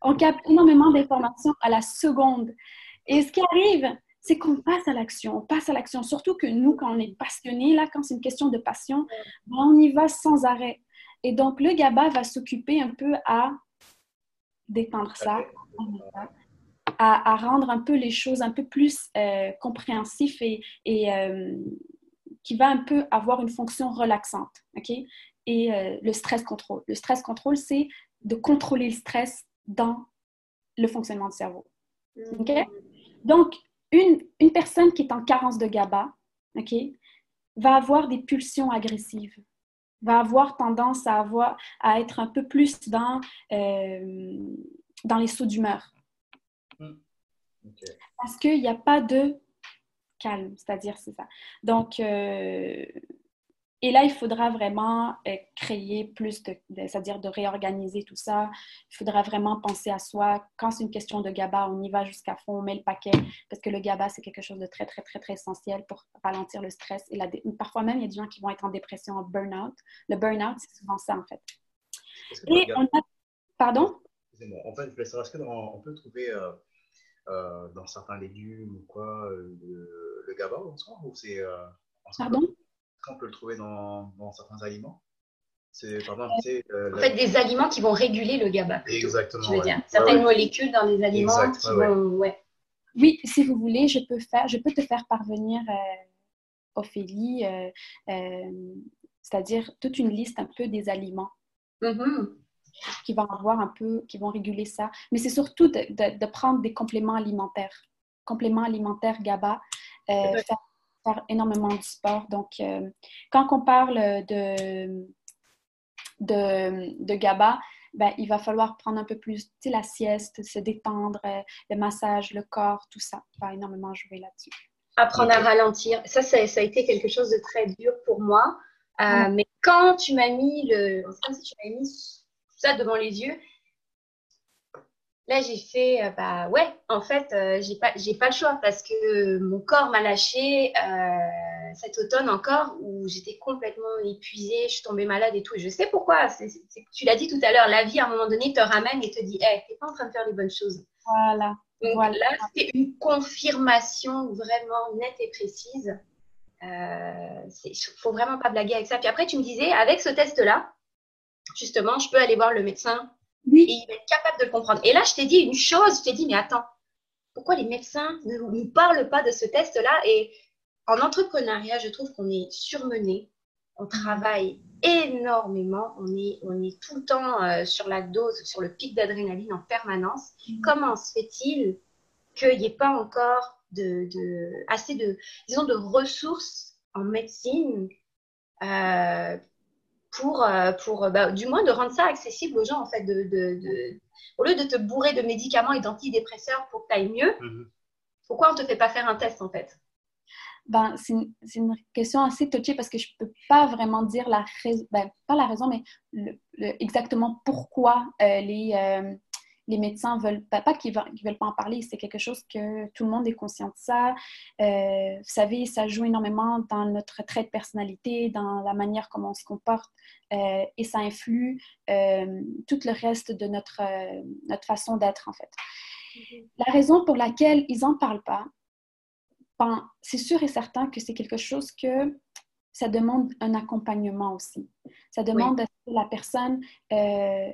On capte énormément d'informations à la seconde. Et ce qui arrive, c'est qu'on passe à l'action. On passe à l'action. Surtout que nous, quand on est passionné, là, quand c'est une question de passion, ben, on y va sans arrêt. Et donc, le GABA va s'occuper un peu à détendre ça, à, rendre un peu les choses un peu plus euh, compréhensives et, et euh, qui va un peu avoir une fonction relaxante. OK? Et euh, le stress contrôle. Le stress contrôle, c'est de contrôler le stress dans le fonctionnement du cerveau. OK? Donc, une, une, personne qui est en carence de GABA, OK, va avoir des pulsions agressives, va avoir tendance à, avoir, à être un peu plus dans, euh, dans les sauts d'humeur. Hmm. Parce qu'il n'y a pas de calme, c'est-à-dire c'est ça. Donc, euh, et là, il faudra vraiment euh, créer plus de, c'est-à-dire de réorganiser tout ça. Il faudra vraiment penser à soi. Quand c'est une question de GABA, on y va jusqu'à fond, on met le paquet, parce que le GABA, c'est quelque chose de très, très, très, très essentiel pour ralentir le stress. Et la Parfois même, il y a des gens qui vont être en dépression, en burn-out. Le burn-out, c'est souvent ça, en fait. Et on a... Pardon? Excusez-moi. En fait, je voulais savoir, est-ce qu'on peut trouver euh, euh, dans certains légumes ou quoi le, le GABA en soi, ou c'est... Pardon? On peut le trouver dans, certains aliments c'est par exemple, euh, en fait, des aliments qui vont réguler le GABA. Exactement. Tu veux dire. Certaines molécules dans les aliments qui vont. Ouais. Oui, si vous voulez, je peux, faire, je peux te faire parvenir, euh, Ophélie, euh, c'est-à-dire toute une liste un peu des aliments mm-hmm. qui vont avoir un peu, qui vont réguler ça. Mais c'est surtout de, de, prendre des compléments alimentaires. Compléments alimentaires GABA, faire faire énormément de sport. Donc, euh, quand on parle de, de, de GABA, ben, il va falloir prendre un peu plus la sieste, se détendre, euh, le massage, le corps, tout ça va énormément jouer là-dessus. Apprendre à ralentir. Ça, ça, a été quelque chose de très dur pour moi. Euh, mais quand tu m'as mis le, si tu m'as mis ça devant les yeux, Là, j'ai fait, euh, bah ouais, en fait, euh, j'ai pas, j'ai pas le choix parce que mon corps m'a lâché euh, cet automne encore où j'étais complètement épuisée, je suis tombée malade et tout. je sais pourquoi. tu l'as dit tout à l'heure, la vie à un moment donné te ramène et te dit, hé, hey, t'es pas en train de faire les bonnes choses. Voilà. Donc là, c'était une confirmation vraiment nette et précise. Il faut vraiment pas blaguer avec ça. Puis après, tu me disais, avec ce test-là, justement, je peux aller voir le médecin et il va être capable de le comprendre. Et là, je t'ai dit une chose, je t'ai dit, mais attends, pourquoi les médecins ne nous parlent pas de ce test-là? Et en entrepreneuriat, je trouve qu'on est surmené, on travaille énormément, on est, on est tout le temps euh, sur la dose, sur le pic d'adrénaline en permanence. Mm. Comment se fait-il qu'il n'y ait pas encore de, assez de, disons, de ressources en médecine euh, pour, euh, pour bah, du moins de rendre ça accessible aux gens, en fait, de, au lieu de te bourrer de médicaments et d'antidépresseurs pour que tu ailles mieux, mm-hmm. pourquoi on ne te fait pas faire un test, en fait? Ben, c'est une, question assez touchée parce que je ne peux pas vraiment dire la raison, ben, pas la raison, mais exactement pourquoi euh, les, euh, les médecins veulent, pas, pas qu'ils ne veulent, pas en parler, c'est quelque chose que tout le monde est conscient de ça. Euh, vous savez, ça joue énormément dans notre trait de personnalité, dans la manière comment on se comporte et ça influe tout le reste de notre, notre façon d'être en fait. Mm-hmm. La raison pour laquelle ils n'en parlent pas, ben, c'est sûr et certain que c'est quelque chose que ça demande un accompagnement aussi. Ça demande à la personne euh,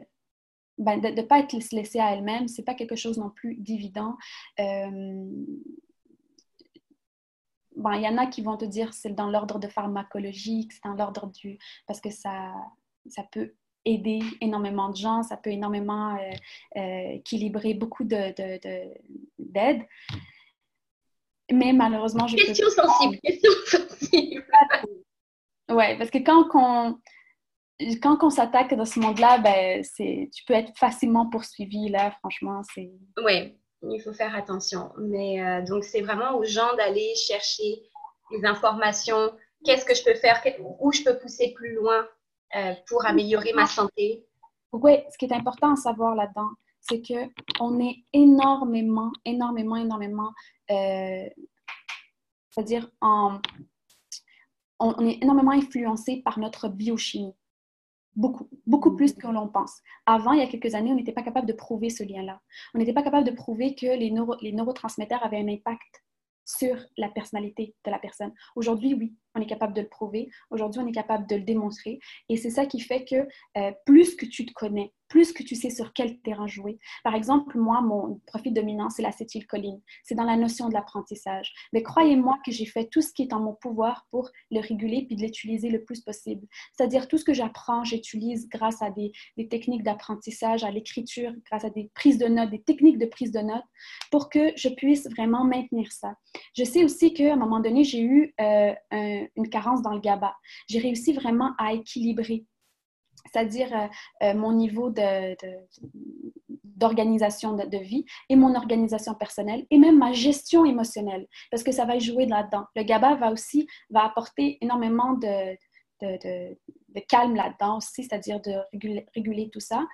ben, de ne pas être laissée à elle-même. Ce n'est pas quelque chose non plus d'évident. Euh, ben, il y en a qui vont te dire c'est dans l'ordre de pharmacologique, c'est dans l'ordre du... parce que ça, ça peut aider énormément de gens, ça peut énormément euh, équilibrer beaucoup d'aide. De, mais malheureusement, je question sensible, question sensible. ouais, parce que quand on quand on s'attaque dans ce monde-là, ben, tu peux être facilement poursuivi là. Franchement, c'est. Oui, il faut faire attention. Mais euh, donc c'est vraiment aux gens d'aller chercher les informations. Qu'est-ce que je peux faire? Où je peux pousser plus loin euh, pour améliorer ma santé? Oui, ce qui est important à savoir là-dedans, c'est que on est énormément, énormément, énormément, euh, c'est-à-dire on est énormément influencé par notre biochimie. Beaucoup, plus que l'on pense. Avant, il y a quelques années, on n'était pas capable de prouver ce lien-là. On n'était pas capable de prouver que les, les neurotransmetteurs avaient un impact sur la personnalité de la personne. Aujourd'hui, oui, on est capable de le prouver. Aujourd'hui, on est capable de le démontrer. Et c'est ça qui fait que euh, plus que tu te connais, plus que tu sais sur quel terrain jouer. Par exemple, moi, mon profil dominant, c'est l'acétylcholine. C'est dans la notion de l'apprentissage. Mais croyez-moi que j'ai fait tout ce qui est en mon pouvoir pour le réguler puis de l'utiliser le plus possible. C'est-à-dire tout ce que j'apprends, j'utilise grâce à des, techniques d'apprentissage, à l'écriture, grâce à des prises de notes, des techniques de prise de notes pour que je puisse vraiment maintenir ça. Je sais aussi qu'à un moment donné, j'ai eu euh, une carence dans le GABA. J'ai réussi vraiment à équilibrer c'est-à-dire euh, euh, mon niveau d'organisation de, de, vie et mon organisation personnelle et même ma gestion émotionnelle, parce que ça va jouer là-dedans. Le GABA va aussi va apporter énormément de, de, calme là-dedans aussi, c'est-à-dire de réguler, tout ça.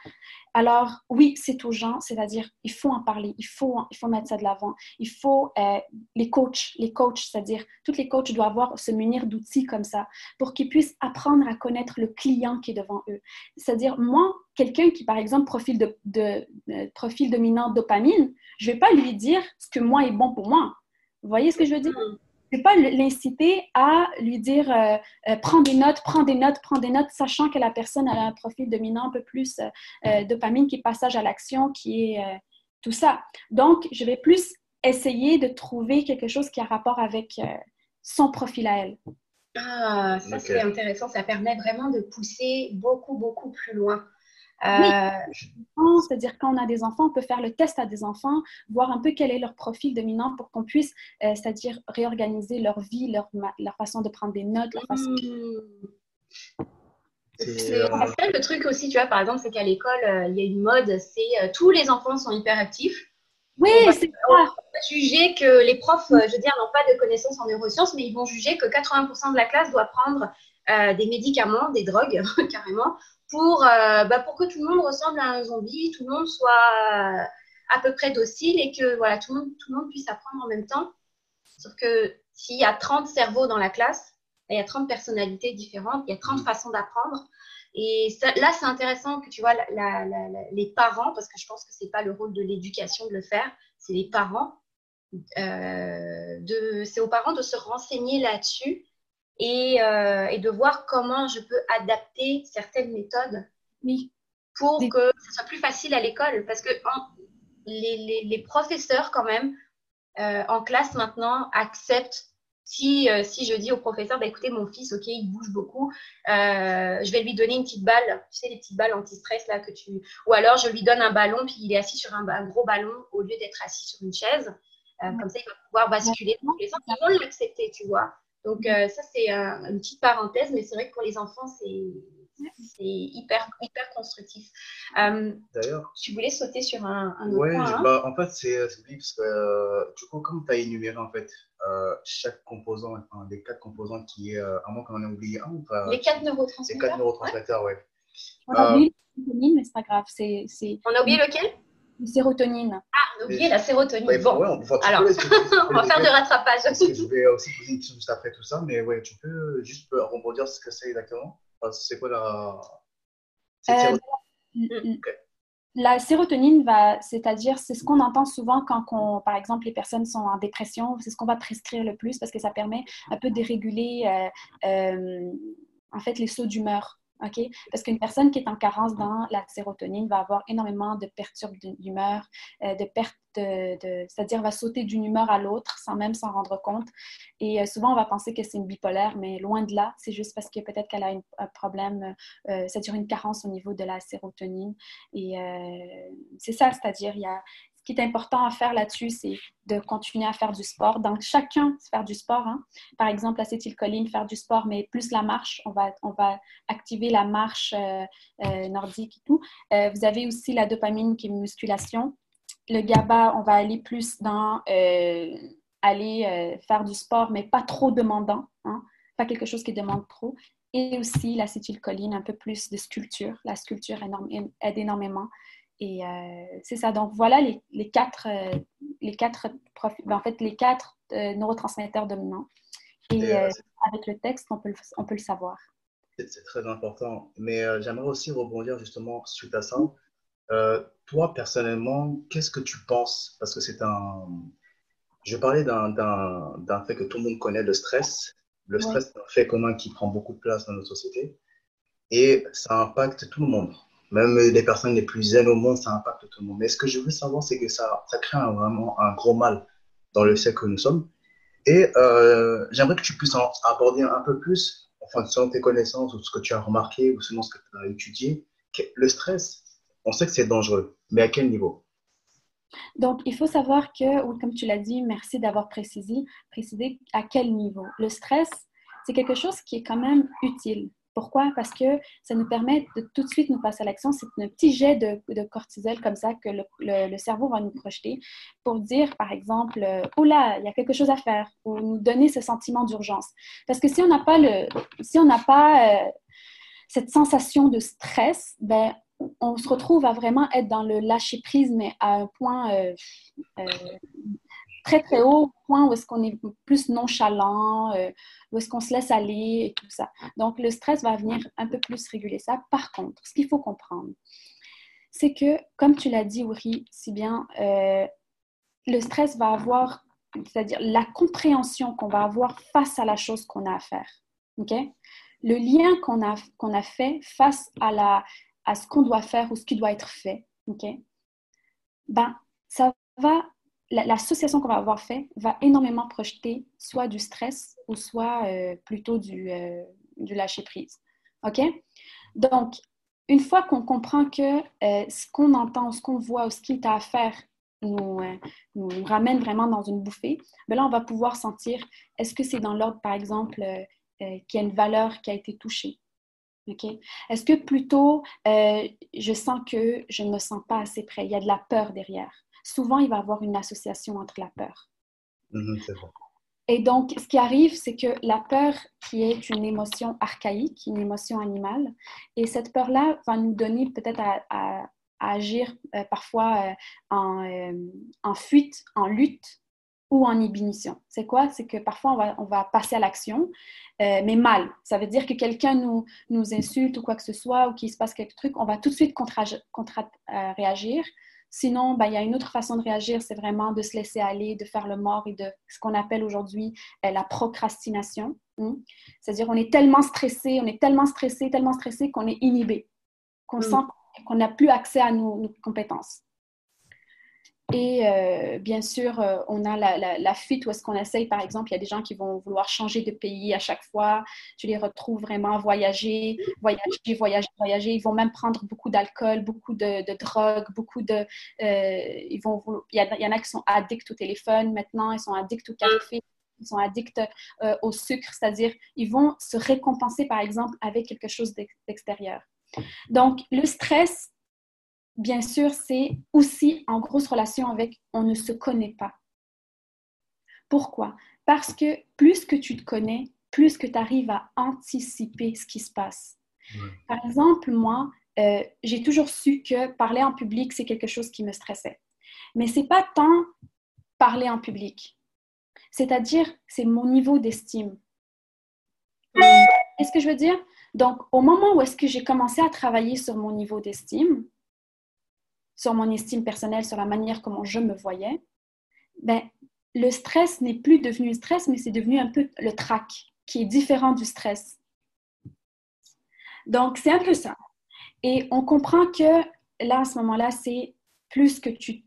Alors, oui, c'est gens, c'est-à-dire il faut en parler, il faut, il faut mettre ça de l'avant. Il faut, euh, les coachs, les coachs, c'est-à-dire tous les coachs doivent avoir, se munir d'outils comme ça pour qu'ils puissent apprendre à connaître le client qui est devant eux. C'est-à-dire, moi, quelqu'un qui, par exemple, profil, de, de, profil dominant dopamine, je ne vais pas lui dire ce que moi est bon pour moi. Vous voyez ce que je veux dire? Mm ne vais pas l'inciter à lui dire euh, euh, prends des notes, prends des notes, prends des notes, sachant que la personne a un profil dominant un peu plus euh, dopamine qui est passage à l'action, qui est tout ça. Donc, je vais plus essayer de trouver quelque chose qui a rapport avec son profil à elle. Ah, ça c'est intéressant, ça permet vraiment de pousser beaucoup, beaucoup plus loin. Euh, c'est-à-dire quand on a des enfants, on peut faire le test à des enfants, voir un peu quel est leur profil dominant pour qu'on puisse, euh, c'est-à-dire réorganiser leur vie, leur, leur, façon de prendre des notes, leur façon mmh. C'est euh, le truc aussi, tu vois, par exemple, c'est qu'à l'école, il y a une mode, c'est tous les enfants sont hyperactifs. Oui, c'est ça. juger que les profs, je veux dire, n'ont pas de connaissances en neurosciences, mais ils vont juger que 80% de la classe doit prendre des médicaments, des drogues, <laughs> carrément, pour, euh, bah, pour que tout le monde ressemble à un zombie, tout le monde soit euh, à peu près docile et que voilà, tout, le monde, tout le monde puisse apprendre en même temps. Sauf que s'il y a 30 cerveaux dans la classe, il y a 30 personnalités différentes, il y a 30 mm. façons d'apprendre. Et là, c'est intéressant que tu vois les parents, parce que je pense que ce n'est pas le rôle de l'éducation de le faire, c'est les parents. Euh, c'est aux parents de se renseigner là-dessus et, euh, et, de voir comment je peux adapter certaines méthodes Oui. Pour que ce soit plus facile à l'école. Parce que les, professeurs, quand même, euh, en classe maintenant, acceptent si, euh, si je dis au professeur, bah, écoutez, mon fils, ok, il bouge beaucoup, je vais lui donner une petite balle, tu sais, les petites balles anti-stress là que tu. Ou alors je lui donne un ballon, puis il est assis sur un, gros ballon au lieu d'être assis sur une chaise. Comme ça, il va pouvoir basculer. les enfants vont l'accepter, tu vois. Donc, ça, c'est une petite parenthèse, mais c'est vrai que pour les enfants, c'est c'est hyper, hyper constructif. Euh, D'ailleurs, tu voulais sauter sur un, un autre ouais, point. Hein? Bah, en fait, c'est parce que euh, du coup, comme tu as énuméré en fait, euh, chaque composant, enfin, les quatre composants qui est, à moins qu'on en ait oublié un ou pas Les quatre neurotransmetteurs. Les quatre neurotransmetteurs, ouais. On a oublié sérotonine, mais c'est pas grave. C'est, On a oublié lequel? La sérotonine. Ah, on oublié la sérotonine. bon, on, Alors, <laughs> on va faire du rattrapage. je vais aussi poser une question juste après tout ça, mais ouais, tu peux juste rebondir ce que c'est exactement c'est quoi la. Euh, mm, mm. La sérotonine va, c'est-à-dire, c'est ce qu'on entend souvent quand, par exemple, les personnes sont en dépression. C'est ce qu'on va prescrire le plus parce que ça permet un peu de réguler, euh, euh, en fait, les sauts d'humeur. OK? Parce qu'une personne qui est en carence dans la sérotonine va avoir énormément de perturbes d'humeur, euh, de perte de, c'est-à-dire va sauter d'une humeur à l'autre sans même s'en rendre compte. Et euh, souvent, on va penser que c'est une bipolaire, mais loin de là, c'est juste parce que peut-être qu'elle a un problème, euh, c'est-à-dire une carence au niveau de la sérotonine. Et c'est ça, c'est-à-dire, il y a, qui est important à faire là-dessus, c'est de continuer à faire du sport. Donc, chacun faire du sport. Hein. Par exemple, l'acétylcholine, faire du sport, mais plus la marche, on va, on va activer la marche euh, euh, nordique et tout. Euh, vous avez aussi la dopamine qui est musculation. Le GABA, on va aller plus dans aller faire du sport, mais pas trop demandant. Hein. Pas quelque chose qui demande trop et aussi l'acétylcholine, un peu plus de sculpture. La sculpture aide énormément. Et euh, c'est ça. Donc voilà les, les quatre, euh, les quatre ben, en fait, les quatre euh, neurotransmetteurs dominants. Et, avec le texte, on peut le, on peut le savoir. C'est très important. Mais j'aimerais aussi rebondir justement suite à ça. toi, personnellement, qu'est-ce que tu penses? Parce que c'est un. Je parlais d'un fait que tout le monde connaît, le stress. Le stress est un fait commun qui prend beaucoup de place dans notre société. Et ça impacte tout le monde même les personnes les plus zen au monde, ça impacte tout le monde. Mais ce que je veux savoir, c'est que ça, crée vraiment un gros mal dans le siècle que nous sommes. Et euh, j'aimerais que tu puisses en aborder un peu plus, enfin, selon tes connaissances ou ce que tu as remarqué ou selon ce que tu as étudié. Le stress, on sait que c'est dangereux, mais à quel niveau? Donc, il faut savoir que, comme tu l'as dit, merci d'avoir précisé, précisé à quel niveau. Le stress, c'est quelque chose qui est quand même utile. Pourquoi? Parce que ça nous permet de tout de suite nous passer à l'action. C'est un petit jet de, cortisol comme ça que le, cerveau va nous projeter pour dire, par exemple, oh là, il y a quelque chose à faire, ou nous donner ce sentiment d'urgence. Parce que si on n'a pas, le, si on pas euh, cette sensation de stress, ben, on se retrouve à vraiment être dans le lâcher prise, mais à un point euh, très, très haut point où est-ce qu'on est plus nonchalant, euh, où est-ce qu'on se laisse aller et tout ça. Donc, le stress va venir un peu plus réguler ça. Par contre, ce qu'il faut comprendre, c'est que, comme tu l'as dit, Uri, si bien, euh, le stress va avoir, c'est-à-dire la compréhension qu'on va avoir face à la chose qu'on a à faire. OK? Le lien qu'on a, qu'on a fait face à, la, à ce qu'on doit faire ou ce qui doit être fait. OK? Ben, ça va l'association qu'on va avoir fait va énormément projeter soit du stress ou soit euh, plutôt du, euh, du lâcher-prise. OK? Donc, une fois qu'on comprend que euh, ce qu'on entend, ce qu'on voit ou ce qui est à faire nous, ramène vraiment dans une bouffée, bien là, on va pouvoir sentir est-ce que c'est dans l'ordre, par exemple, qu'il y a une valeur qui a été touchée? Est-ce que plutôt je sens que je ne me sens pas assez près? Il y a de la peur derrière souvent, il va y avoir une association entre la peur. Mhm, Et donc, ce qui arrive, c'est que la peur, qui est une émotion archaïque, une émotion animale, et cette peur-là va nous donner peut-être à, agir euh, parfois euh, euh, en, fuite, en lutte ou en inhibition. C'est quoi? C'est que parfois, on va, on va passer à l'action, mais mal. Ça veut dire que quelqu'un nous, nous insulte ou quoi que ce soit, ou qu'il se passe quelque truc, on va tout de suite réagir Sinon, ben, il y a une autre façon de réagir, c'est vraiment de se laisser aller, de faire le mort et de ce qu'on appelle aujourd'hui euh, la procrastination. Hein. C'est-à-dire, on est tellement stressé, on est tellement stressé, tellement stressé qu'on est inhibé. qu'on mm. sent qu'on n'a plus accès à nos compétences. Et euh, bien sûr, euh, on a la, fuite où est-ce qu'on essaye, par exemple, il y a des gens qui vont vouloir changer de pays à chaque fois. Tu les retrouves vraiment voyager, voyager, voyager, voyager. Ils vont même prendre beaucoup d'alcool, beaucoup de, drogue, beaucoup de... Euh, ils vont, il, y, en a qui sont addicts au téléphone maintenant, ils sont addicts au café, ils sont addicts au sucre, c'est-à-dire ils vont se récompenser, par exemple, avec quelque chose d'extérieur. Donc, le stress, bien sûr, c'est aussi en grosse relation avec on ne se connaît pas. Pourquoi? Parce que plus que tu te connais, plus que tu arrives à anticiper ce qui se passe. Par exemple, moi, euh, j'ai toujours su que parler en public, c'est quelque chose qui me stressait. Mais c'est pas tant parler en public. C'est-à-dire, c'est mon niveau d'estime. Qu'est-ce que je veux dire? Donc, au moment où est-ce que j'ai commencé à travailler sur mon niveau d'estime, sur mon estime personnelle, sur la manière comment je me voyais, ben, le stress n'est plus devenu stress, mais c'est devenu un peu le trac, qui est différent du stress. Donc, c'est un peu ça. Et on comprend que là, à ce moment-là, c'est plus que tu,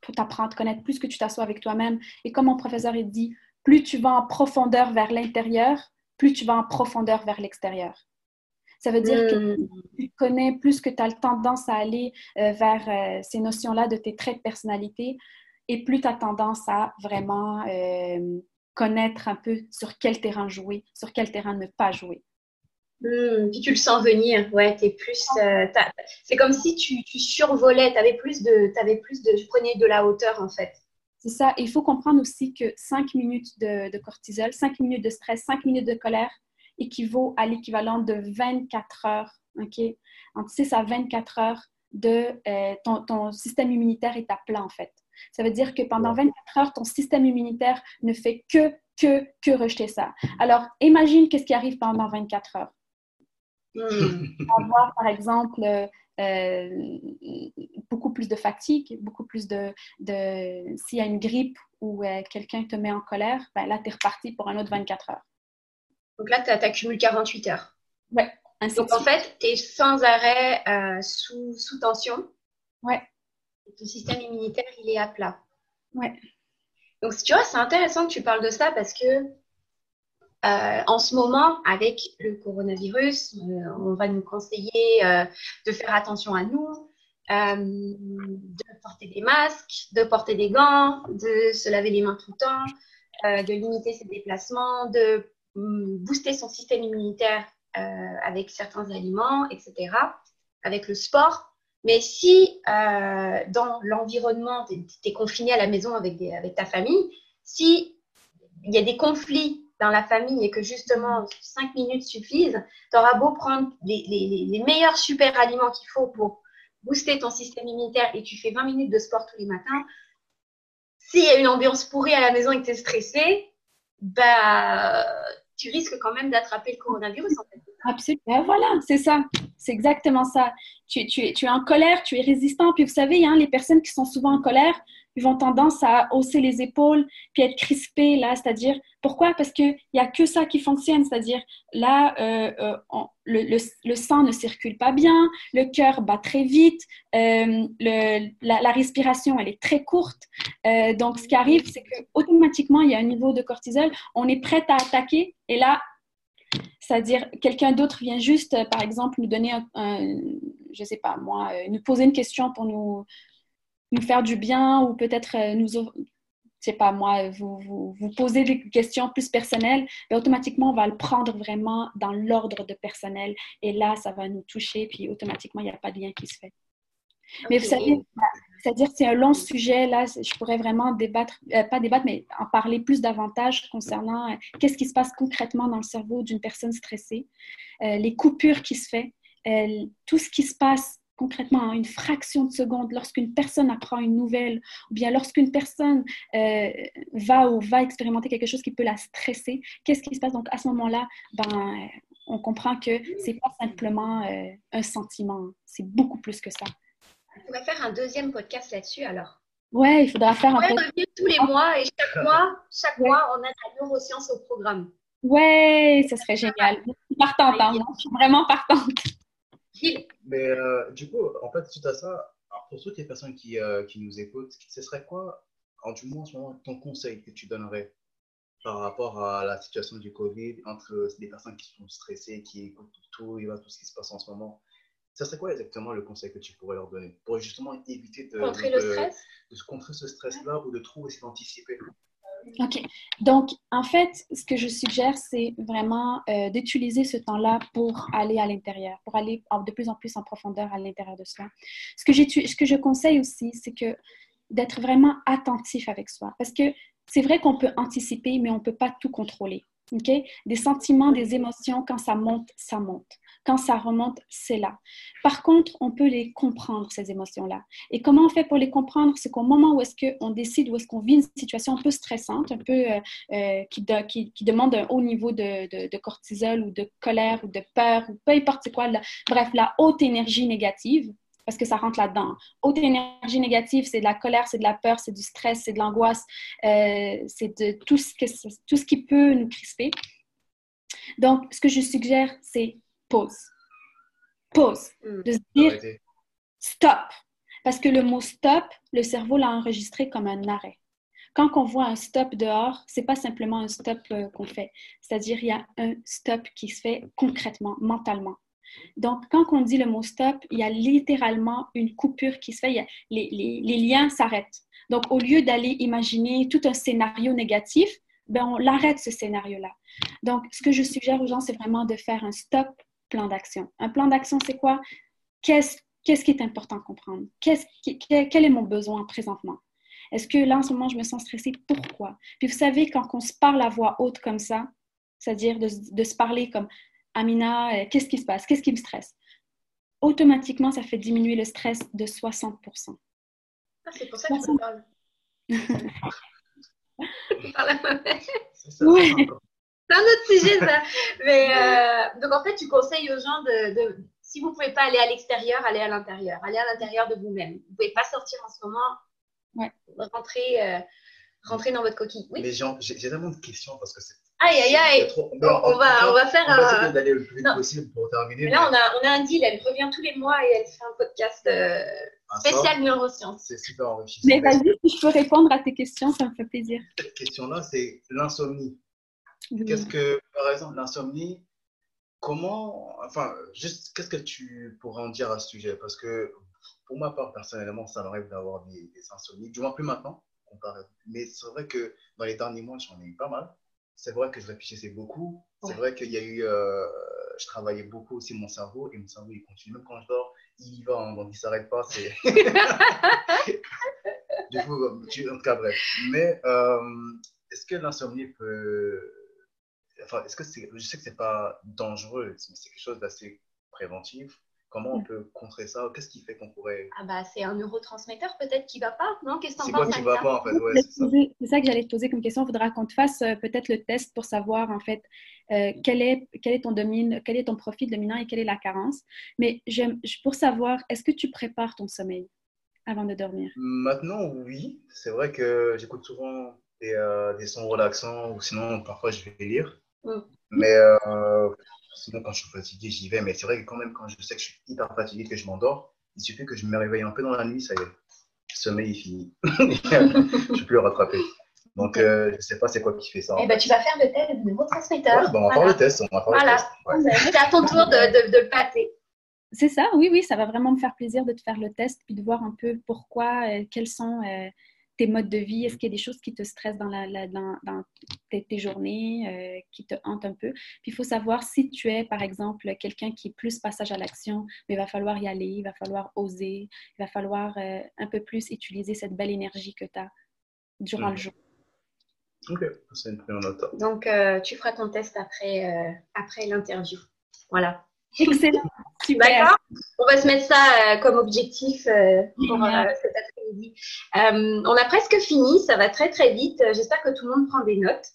pour t'apprendre à te connaître, plus que tu t'assois avec toi-même. Et comme mon professeur a dit, plus tu vas en profondeur vers l'intérieur, plus tu vas en profondeur vers l'extérieur. Ça veut dire que hmm. tu connais plus que tu as tendance à aller euh, vers euh, ces notions-là de tes traits de personnalité et plus tu as tendance à vraiment euh, connaître un peu sur quel terrain jouer, sur quel terrain ne pas jouer. Hmm, puis tu le sens venir, ouais, es plus. c'est comme si tu, survolais, tu avais plus de, avais plus de, tu prenais de la hauteur en fait. C'est ça. Il faut comprendre aussi que 5 minutes de, de cortisol, 5 minutes de stress, 5 minutes de colère, équivaut à l'équivalent de 24 heures, OK? Entre 6 à 24 heures de euh, ton, système immunitaire est à plat, en fait. Ça veut dire que pendant 24 heures, ton système immunitaire ne fait que, que, que rejeter ça. Alors, imagine qu'est-ce qui arrive pendant 24 heures. Hmm. Avoir, par exemple, euh, beaucoup plus de fatigue, beaucoup plus de... de S'il y a une grippe ou euh, quelqu'un te met en colère, ben là, tu es reparti pour un autre 24 heures. Donc là, tu accumules 48 heures. Ouais. Donc en fait, tu es sans arrêt euh, sous, sous, tension. Ouais. ton système immunitaire, il est à plat. Ouais. Donc tu vois, c'est intéressant que tu parles de ça parce que euh, en ce moment, avec le coronavirus, euh, on va nous conseiller de faire attention à nous, de porter des masques, de porter des gants, de se laver les mains tout le temps, de limiter ses déplacements, de booster son système immunitaire euh, avec certains aliments, etc., avec le sport. Mais si euh, dans l'environnement, tu es, confiné à la maison avec, avec ta famille, si il y a des conflits dans la famille et que justement 5 minutes suffisent, tu auras beau prendre les, les, les meilleurs super aliments qu'il faut pour booster ton système immunitaire et tu fais 20 minutes de sport tous les matins, s'il y a une ambiance pourrie à la maison et que tu es stressé, bah, tu risques quand même d'attraper le coronavirus en fait. Absolument. Voilà, c'est ça. C'est exactement ça. Tu, tu, es, tu es en colère, tu es résistant. Puis vous savez, hein, les personnes qui sont souvent en colère, ils ont tendance à hausser les épaules, puis être crispés, là. C'est-à-dire, pourquoi? Parce qu'il n'y a que ça qui fonctionne. C'est-à-dire, là, euh, euh, le, sang ne circule pas bien, le cœur bat très vite, euh, la, respiration, elle est très courte. donc, ce qui arrive, c'est qu'automatiquement, il y a un niveau de cortisol. On est prêt à attaquer, et là, c'est-à-dire, quelqu'un d'autre vient juste, par exemple, nous donner je sais pas, moi, nous poser une question pour nous, nous faire du bien ou peut-être euh, nous, je sais pas moi, vous, vous, vous posez des questions plus personnelles, mais automatiquement, on va le prendre vraiment dans l'ordre de personnel. Et là, ça va nous toucher, puis automatiquement, il n'y a pas de lien qui se fait. Mais vous savez, c'est-à-dire c'est un long sujet. Là, je pourrais vraiment débattre, euh, pas débattre, mais en parler plus davantage concernant euh, qu'est-ce qui se passe concrètement dans le cerveau d'une personne stressée, les coupures qui se font, tout ce qui se passe concrètement une fraction de seconde lorsqu'une personne apprend une nouvelle ou bien lorsqu'une personne euh, va ou va expérimenter quelque chose qui peut la stresser, qu'est-ce qui se passe? Donc à ce moment-là, ben, on comprend que c'est pas simplement euh, un sentiment, c'est beaucoup plus que ça. On pourrait faire un deuxième podcast là-dessus alors. Ouais, il faudra faire un podcast. tous les mois et chaque mois, chaque mois, on a la neuroscience au programme. Ouais, ça serait génial. Je suis partante, hein. je suis vraiment partante. Mais euh, du coup, en fait, suite à ça, pour toutes les personnes qui, euh, qui nous écoutent, ce serait quoi, en du moins en ce moment, ton conseil que tu donnerais par rapport à la situation du Covid, entre des personnes qui sont stressées, qui écoutent tout, et tout ce qui se passe en ce moment? Ça serait quoi exactement le conseil que tu pourrais leur donner pour justement éviter de contrer le stress, de, contrer ce stress-là ou de trop essayer d'anticiper OK. Donc, en fait, ce que je suggère, c'est vraiment euh, d'utiliser ce temps-là pour aller à l'intérieur, pour aller de plus en plus en profondeur à l'intérieur de soi. Ce que, ce que je conseille aussi, c'est que d'être vraiment attentif avec soi. Parce que c'est vrai qu'on peut anticiper, mais on ne peut pas tout contrôler. OK? Des sentiments, des émotions, quand ça monte, ça monte. Quand ça remonte, c'est là. Par contre, on peut les comprendre, ces émotions-là. Et comment on fait pour les comprendre? C'est qu'au moment où est-ce qu'on décide, où est-ce qu'on vit une situation un peu stressante, un peu euh, euh, qui, demande un haut niveau de, cortisol ou de colère ou de peur ou peu importe quoi, bref, la haute énergie négative, parce que ça rentre là-dedans. Haute énergie négative, c'est de la colère, c'est de la peur, c'est du stress, c'est de l'angoisse, euh, c'est de tout ce qui peut nous crisper. Donc, ce que je suggère, c'est pause. Pause. Mm. De se dire stop. Parce que le mot stop, le cerveau l'a enregistré comme un arrêt. Quand on voit un stop dehors, c'est pas simplement un stop euh, qu'on fait. C'est-à-dire, il y a un stop qui se fait concrètement, mentalement. Donc, quand on dit le mot stop, il y a littéralement une coupure qui se fait. les, les, liens s'arrêtent. Donc, au lieu d'aller imaginer tout un scénario négatif, ben, on l'arrête ce scénario-là. Donc, ce que je suggère aux gens, c'est vraiment de faire un stop plan d'action. Un plan d'action, c'est quoi? Qu'est-ce qui est important à comprendre? quel, est mon besoin présentement? Est-ce que là, en ce moment, je me sens stressée? Pourquoi? Puis vous savez, quand on se parle à voix haute comme ça, c'est-à-dire de, se parler comme Amina, euh, qu'est-ce qui se passe? Qu'est-ce qui me stresse? Automatiquement, ça fait diminuer le stress de 60 ah, c'est pour ça que je parle. C'est un autre <laughs> sujet, ça. Mais euh, donc, en fait, tu conseilles aux gens de, si vous ne pouvez pas aller à l'extérieur, allez à l'intérieur. Allez à l'intérieur de vous-même. Vous ne pouvez pas sortir en ce moment. Ouais. Rentrer, euh, rentrer dans votre coquille. Oui. Mais j'ai tellement de questions parce que c'est. Aïe, aïe, aïe. on, va, on va faire un. d'aller le plus vite possible pour terminer. Mais là, on, a, on a un deal. Elle revient tous les mois et elle fait un podcast euh, ah, spécial neurosciences. C'est super enrichissant. Mais vas-y, si je peux répondre à tes questions, ça me fait plaisir. Cette question-là, c'est l'insomnie. Qu'est-ce que, par exemple, l'insomnie, comment, enfin, juste, qu'est-ce que tu pourrais en dire à ce sujet? Parce que, pour ma part, personnellement, ça m'arrive d'avoir des, insomnies, du moins plus maintenant, mais c'est vrai que dans les derniers mois, j'en ai eu pas mal. C'est vrai que je réfléchissais beaucoup. C'est vrai qu'il y a eu, euh, je travaillais beaucoup aussi mon cerveau, et mon cerveau, il continue, même quand je dors, il y va, hein, donc il s'arrête pas. <laughs> Du coup, en tout cas, bref. Mais euh, est-ce que l'insomnie peut est-ce que c'est, je sais que c'est pas dangereux, mais c'est quelque chose d'assez préventif. Comment on mm. peut contrer ça? Qu'est-ce qui fait qu'on pourrait Ah bah c'est un neurotransmetteur peut-être qui va pas, non? Qu'est-ce que C'est quoi qui va pas en fait? C'est ça. que j'allais te poser comme question. Il faudra qu'on te fasse euh, peut-être le test pour savoir en fait euh, quel, est, quel, est ton domine, quel est ton profil dominant et quelle est la carence. Mais pour savoir, est-ce que tu prépares ton sommeil avant de dormir? Maintenant, oui. C'est vrai que j'écoute souvent des, euh, des sons relaxants ou sinon parfois je vais lire. Mm. Mais euh, sinon, quand je suis fatigué, j'y vais. Mais c'est vrai que quand même, quand je sais que je suis hyper fatigué, que je m'endors, il suffit que je me réveille un peu dans la nuit, ça y est, le sommeil est fini. <laughs> je ne peux plus le rattraper. Donc, euh, je ne sais pas c'est quoi qui fait ça. Eh ben, tu vas faire le test de neurotransmetteur. Ouais, ben, on va faire le test. On va faire voilà. Le test. C'est à ton tour de, de, de le passer. C'est ça, oui, oui, ça va vraiment me faire plaisir de te faire le test puis de voir un peu pourquoi, euh, quels sont tes modes de vie? Est-ce qu'il y a des choses qui te stressent dans, la, dans, tes, journées, euh, qui te hantent un peu? Puis il faut savoir si tu es, par exemple, quelqu'un qui est plus passage à l'action, mais il va falloir y aller, il va falloir oser, il va falloir euh, un peu plus utiliser cette belle énergie que tu as durant le jour. Ok, c'est une note. Donc, euh, tu feras ton test après, après l'interview. Voilà. Excellent. <laughs> D'accord. On va se mettre ça comme objectif pour euh, on a presque fini, ça va très très vite. J'espère que tout le monde prend des notes.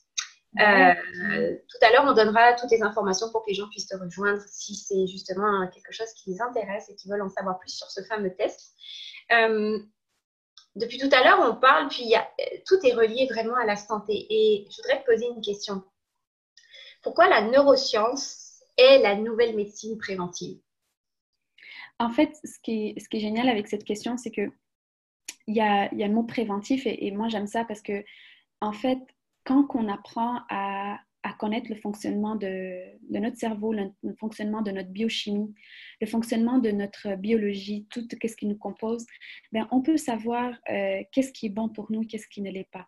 Euh, tout à l'heure, on donnera toutes les informations pour que les gens puissent te rejoindre si c'est justement quelque chose qui les intéresse et qui veulent en savoir plus sur ce fameux test. Euh, depuis tout à l'heure, on parle, puis tout est relié vraiment à la santé. Et je voudrais te poser une question. Pourquoi la neuroscience est la nouvelle médecine préventive? En fait, ce qui est génial avec cette question, c'est que il y a, y a, le mot préventif et, moi j'aime ça parce que, en fait, quand on apprend à, à connaître le fonctionnement de, de notre cerveau, le, fonctionnement de notre biochimie, le fonctionnement de notre biologie, tout ce qui nous compose, ben, on peut savoir euh, qu'est-ce qui est bon pour nous, qu'est-ce qui ne l'est pas.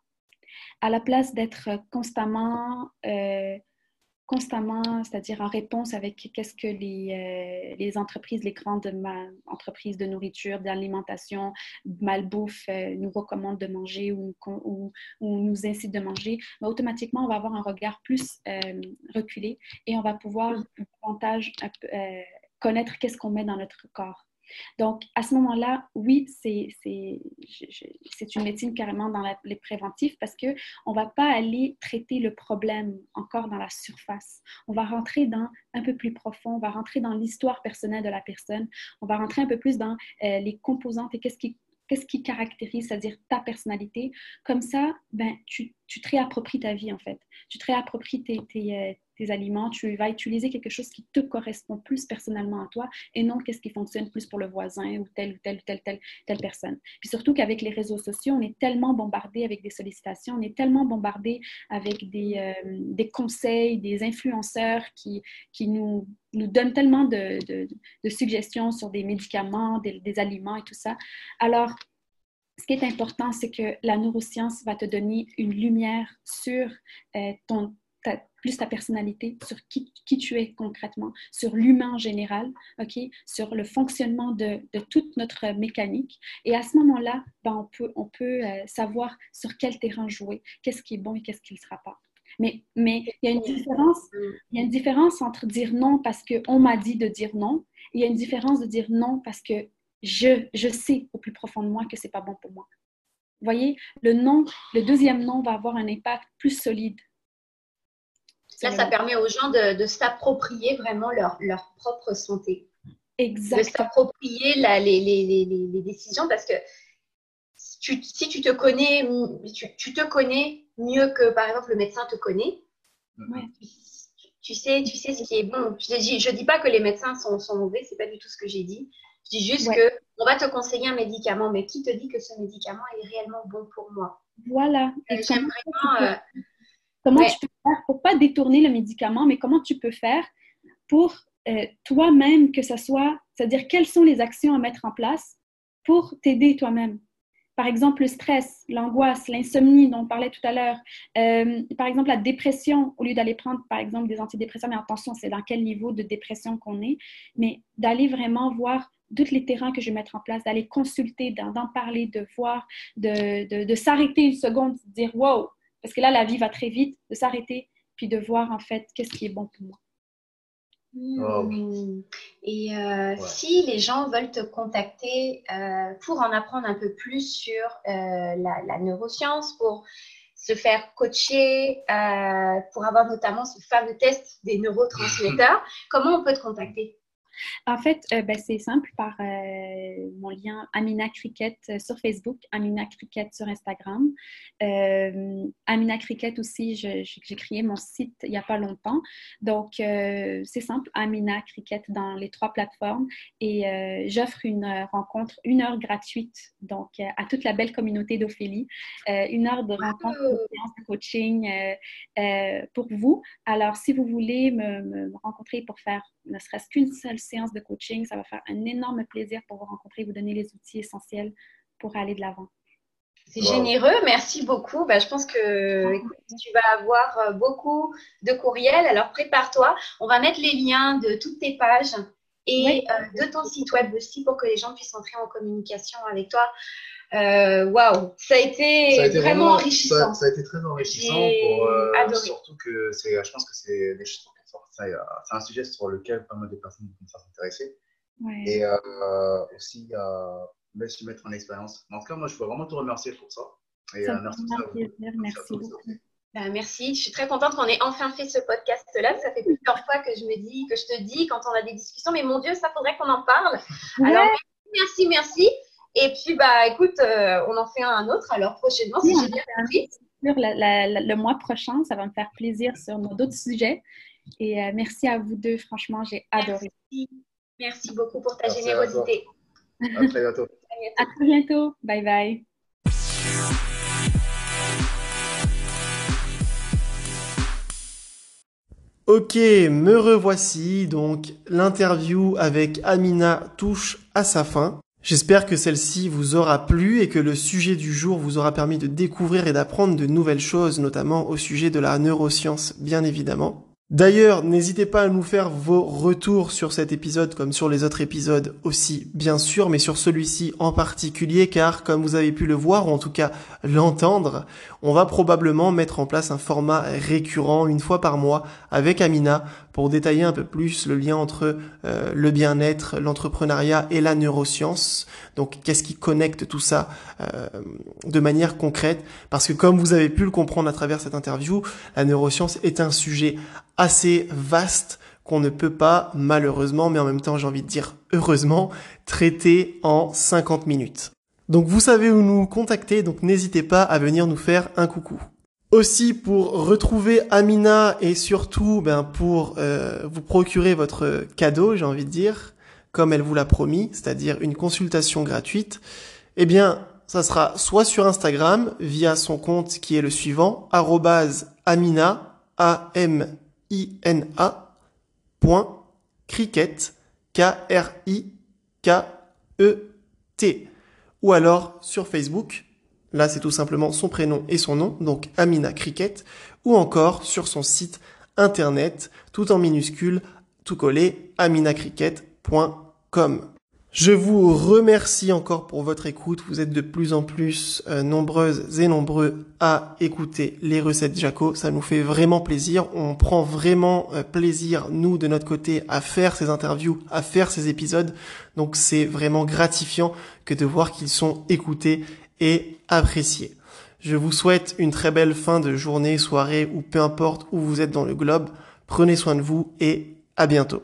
À la place d'être constamment euh, constamment, c'est-à-dire en réponse avec qu'est-ce que les, euh, les, entreprises, les grandes entreprises de nourriture, d'alimentation, malbouffe euh, nous recommandent de manger ou, ou, nous incitent de manger, mais automatiquement, on va avoir un regard plus euh, reculé et on va pouvoir davantage connaître qu'est-ce qu'on met dans notre corps. Donc, à ce moment-là, oui, c'est une médecine carrément dans les préventifs parce qu'on ne va pas aller traiter le problème encore dans la surface. On va rentrer dans un peu plus profond, on va rentrer dans l'histoire personnelle de la personne, on va rentrer un peu plus dans euh, les composantes et qu'est-ce qui qu'est-ce qui caractérise, c'est-à-dire ta personnalité. Comme ça, ben, tu, tu, te réappropries ta vie, en fait. Tu te réappropries tes, tes, euh, aliments, tu vas utiliser quelque chose qui te correspond plus personnellement à toi et non qu'est-ce qui fonctionne plus pour le voisin ou telle ou telle ou telle, telle, telle personne. Puis surtout qu'avec les réseaux sociaux, on est tellement bombardé avec des sollicitations, on est tellement bombardé avec des, euh, des conseils, des influenceurs qui, qui nous, nous donnent tellement de, de, suggestions sur des médicaments, des, aliments et tout ça. Alors, ce qui est important, c'est que la neuroscience va te donner une lumière sur euh, ton, plus ta personnalité, sur qui, tu es concrètement, sur l'humain en général, sur le fonctionnement de, toute notre mécanique. Et à ce moment-là, ben, on peut, on peut euh, savoir sur quel terrain jouer, qu'est-ce qui est bon et qu'est-ce qui ne sera pas. Mais, mais il, y a une différence, il y a une différence entre dire non parce qu'on m'a dit de dire non, et il y a une différence de dire non parce que je, je sais au plus profond de moi que ce n'est pas bon pour moi. Vous voyez, le le deuxième non va avoir un impact plus solide Là, ça permet aux gens de, s'approprier vraiment leur, leur, propre santé. Exactement. De s'approprier les, les, les, décisions parce que tu, si tu te connais, tu, te connais mieux que par exemple le médecin te connaît. Tu, sais, tu sais ce qui est bon. Je dis, je dis pas que les médecins sont, sont mauvais, c'est pas du tout ce que j'ai dit. Je dis juste que on va te conseiller un médicament, mais qui te dit que ce médicament est réellement bon pour moi? Voilà. Et j'aime vraiment. Comment tu peux faire pour pas détourner le médicament, mais comment tu peux faire pour euh, toi-même que ce soit, c'est-à-dire quelles sont les actions à mettre en place pour t'aider toi-même? Par exemple, le stress, l'angoisse, l'insomnie dont on parlait tout à l'heure. Euh, par exemple, la dépression, au lieu d'aller prendre, par exemple, des antidépresseurs, mais attention, c'est dans quel niveau de dépression qu'on est, mais d'aller vraiment voir tous les terrains que je vais mettre en place, d'aller consulter, d'en parler, de voir, de, de, de s'arrêter une seconde, de dire, wow, parce que là, la vie va très vite, de s'arrêter, puis de voir en fait qu'est-ce qui est bon pour moi. Hmm. Et euh, si les gens veulent te contacter euh, pour en apprendre un peu plus sur euh, la, neuroscience, pour se faire coacher, pour avoir notamment ce fameux test des neurotransmetteurs, <laughs> comment on peut te contacter? En fait, euh, ben, c'est simple par euh, mon lien Amina Cricket euh, sur Facebook, Amina Cricket sur Instagram. Amina Cricket aussi, j'ai créé mon site il n'y a pas longtemps. Donc, c'est simple, Amina Cricket dans les trois plateformes. Et j'offre une rencontre, une heure gratuite, donc à toute la belle communauté d'Ophélie. une heure de rencontre, de coaching pour vous. Alors, si vous voulez me, me rencontrer pour faire ne serait-ce qu'une seule séance de coaching, ça va faire un énorme plaisir pour vous rencontrer, vous donner les outils essentiels pour aller de l'avant. C'est généreux, merci beaucoup. Bah, je pense que tu vas avoir euh, beaucoup de courriels. Alors prépare-toi. On va mettre les liens de toutes tes pages et euh, de ton site web aussi pour que les gens puissent entrer en communication avec toi. Euh, waouh, ça, a été vraiment, enrichissant. Ça, a été très enrichissant pour, surtout que je pense que c'est des choses c'est un sujet sur lequel pas mal de personnes commencent à s'intéresser. Et euh, aussi, euh, se mettre en expérience. En tout cas, moi, je veux vraiment te remercier pour ça. Et, ça euh, merci, plaisir. merci beaucoup. Ben, merci, je suis très contente qu'on ait enfin fait ce podcast-là. Ça fait plusieurs fois que je me dis, que je te dis quand on a des discussions, mais mon Dieu, ça faudrait qu'on en parle. Alors, merci, merci. Et puis, bah, écoute, euh, on en fait un autre alors prochainement, si j'ai bien compris. le mois prochain, ça va me faire plaisir sur d'autres sujets. Et euh, merci à vous deux, franchement, j'ai adoré. Merci beaucoup pour ta générosité. À, très <laughs> bientôt. À très bientôt. Bye bye. Ok, me revoici. Donc, l'interview avec Amina touche à sa fin. J'espère que celle-ci vous aura plu et que le sujet du jour vous aura permis de découvrir et d'apprendre de nouvelles choses, notamment au sujet de la neuroscience, bien évidemment. D'ailleurs, n'hésitez pas à nous faire vos retours sur cet épisode comme sur les autres épisodes aussi, bien sûr, mais sur celui-ci en particulier, car comme vous avez pu le voir, ou en tout cas l'entendre, on va probablement mettre en place un format récurrent une fois par mois avec Amina pour détailler un peu plus le lien entre euh, le bien-être, l'entrepreneuriat et la neuroscience. Donc qu'est-ce qui connecte tout ça euh, de manière concrète? Parce que comme vous avez pu le comprendre à travers cette interview, la neuroscience est un sujet assez vaste qu'on ne peut pas malheureusement, mais en même temps j'ai envie de dire heureusement, traiter en 50 minutes. Donc vous savez où nous contacter, donc n'hésitez pas à venir nous faire un coucou. Aussi pour retrouver Amina et surtout ben, pour euh, vous procurer votre cadeau, j'ai envie de dire, comme elle vous l'a promis, c'est-à-dire une consultation gratuite, eh bien ça sera soit sur Instagram via son compte qui est le suivant, amina, a m i n a cricket k r i k e t ou alors sur Facebook Là, c'est tout simplement son prénom et son nom, donc Amina Cricket, ou encore sur son site internet, tout en minuscule, tout collé, aminacricket.com. Je vous remercie encore pour votre écoute. Vous êtes de plus en plus euh, nombreuses et nombreux à écouter les recettes Jaco. Ça nous fait vraiment plaisir. On prend vraiment euh, plaisir, nous, de notre côté, à faire ces interviews, à faire ces épisodes. Donc c'est vraiment gratifiant que de voir qu'ils sont écoutés et apprécié. Je vous souhaite une très belle fin de journée, soirée ou peu importe où vous êtes dans le globe. Prenez soin de vous et à bientôt.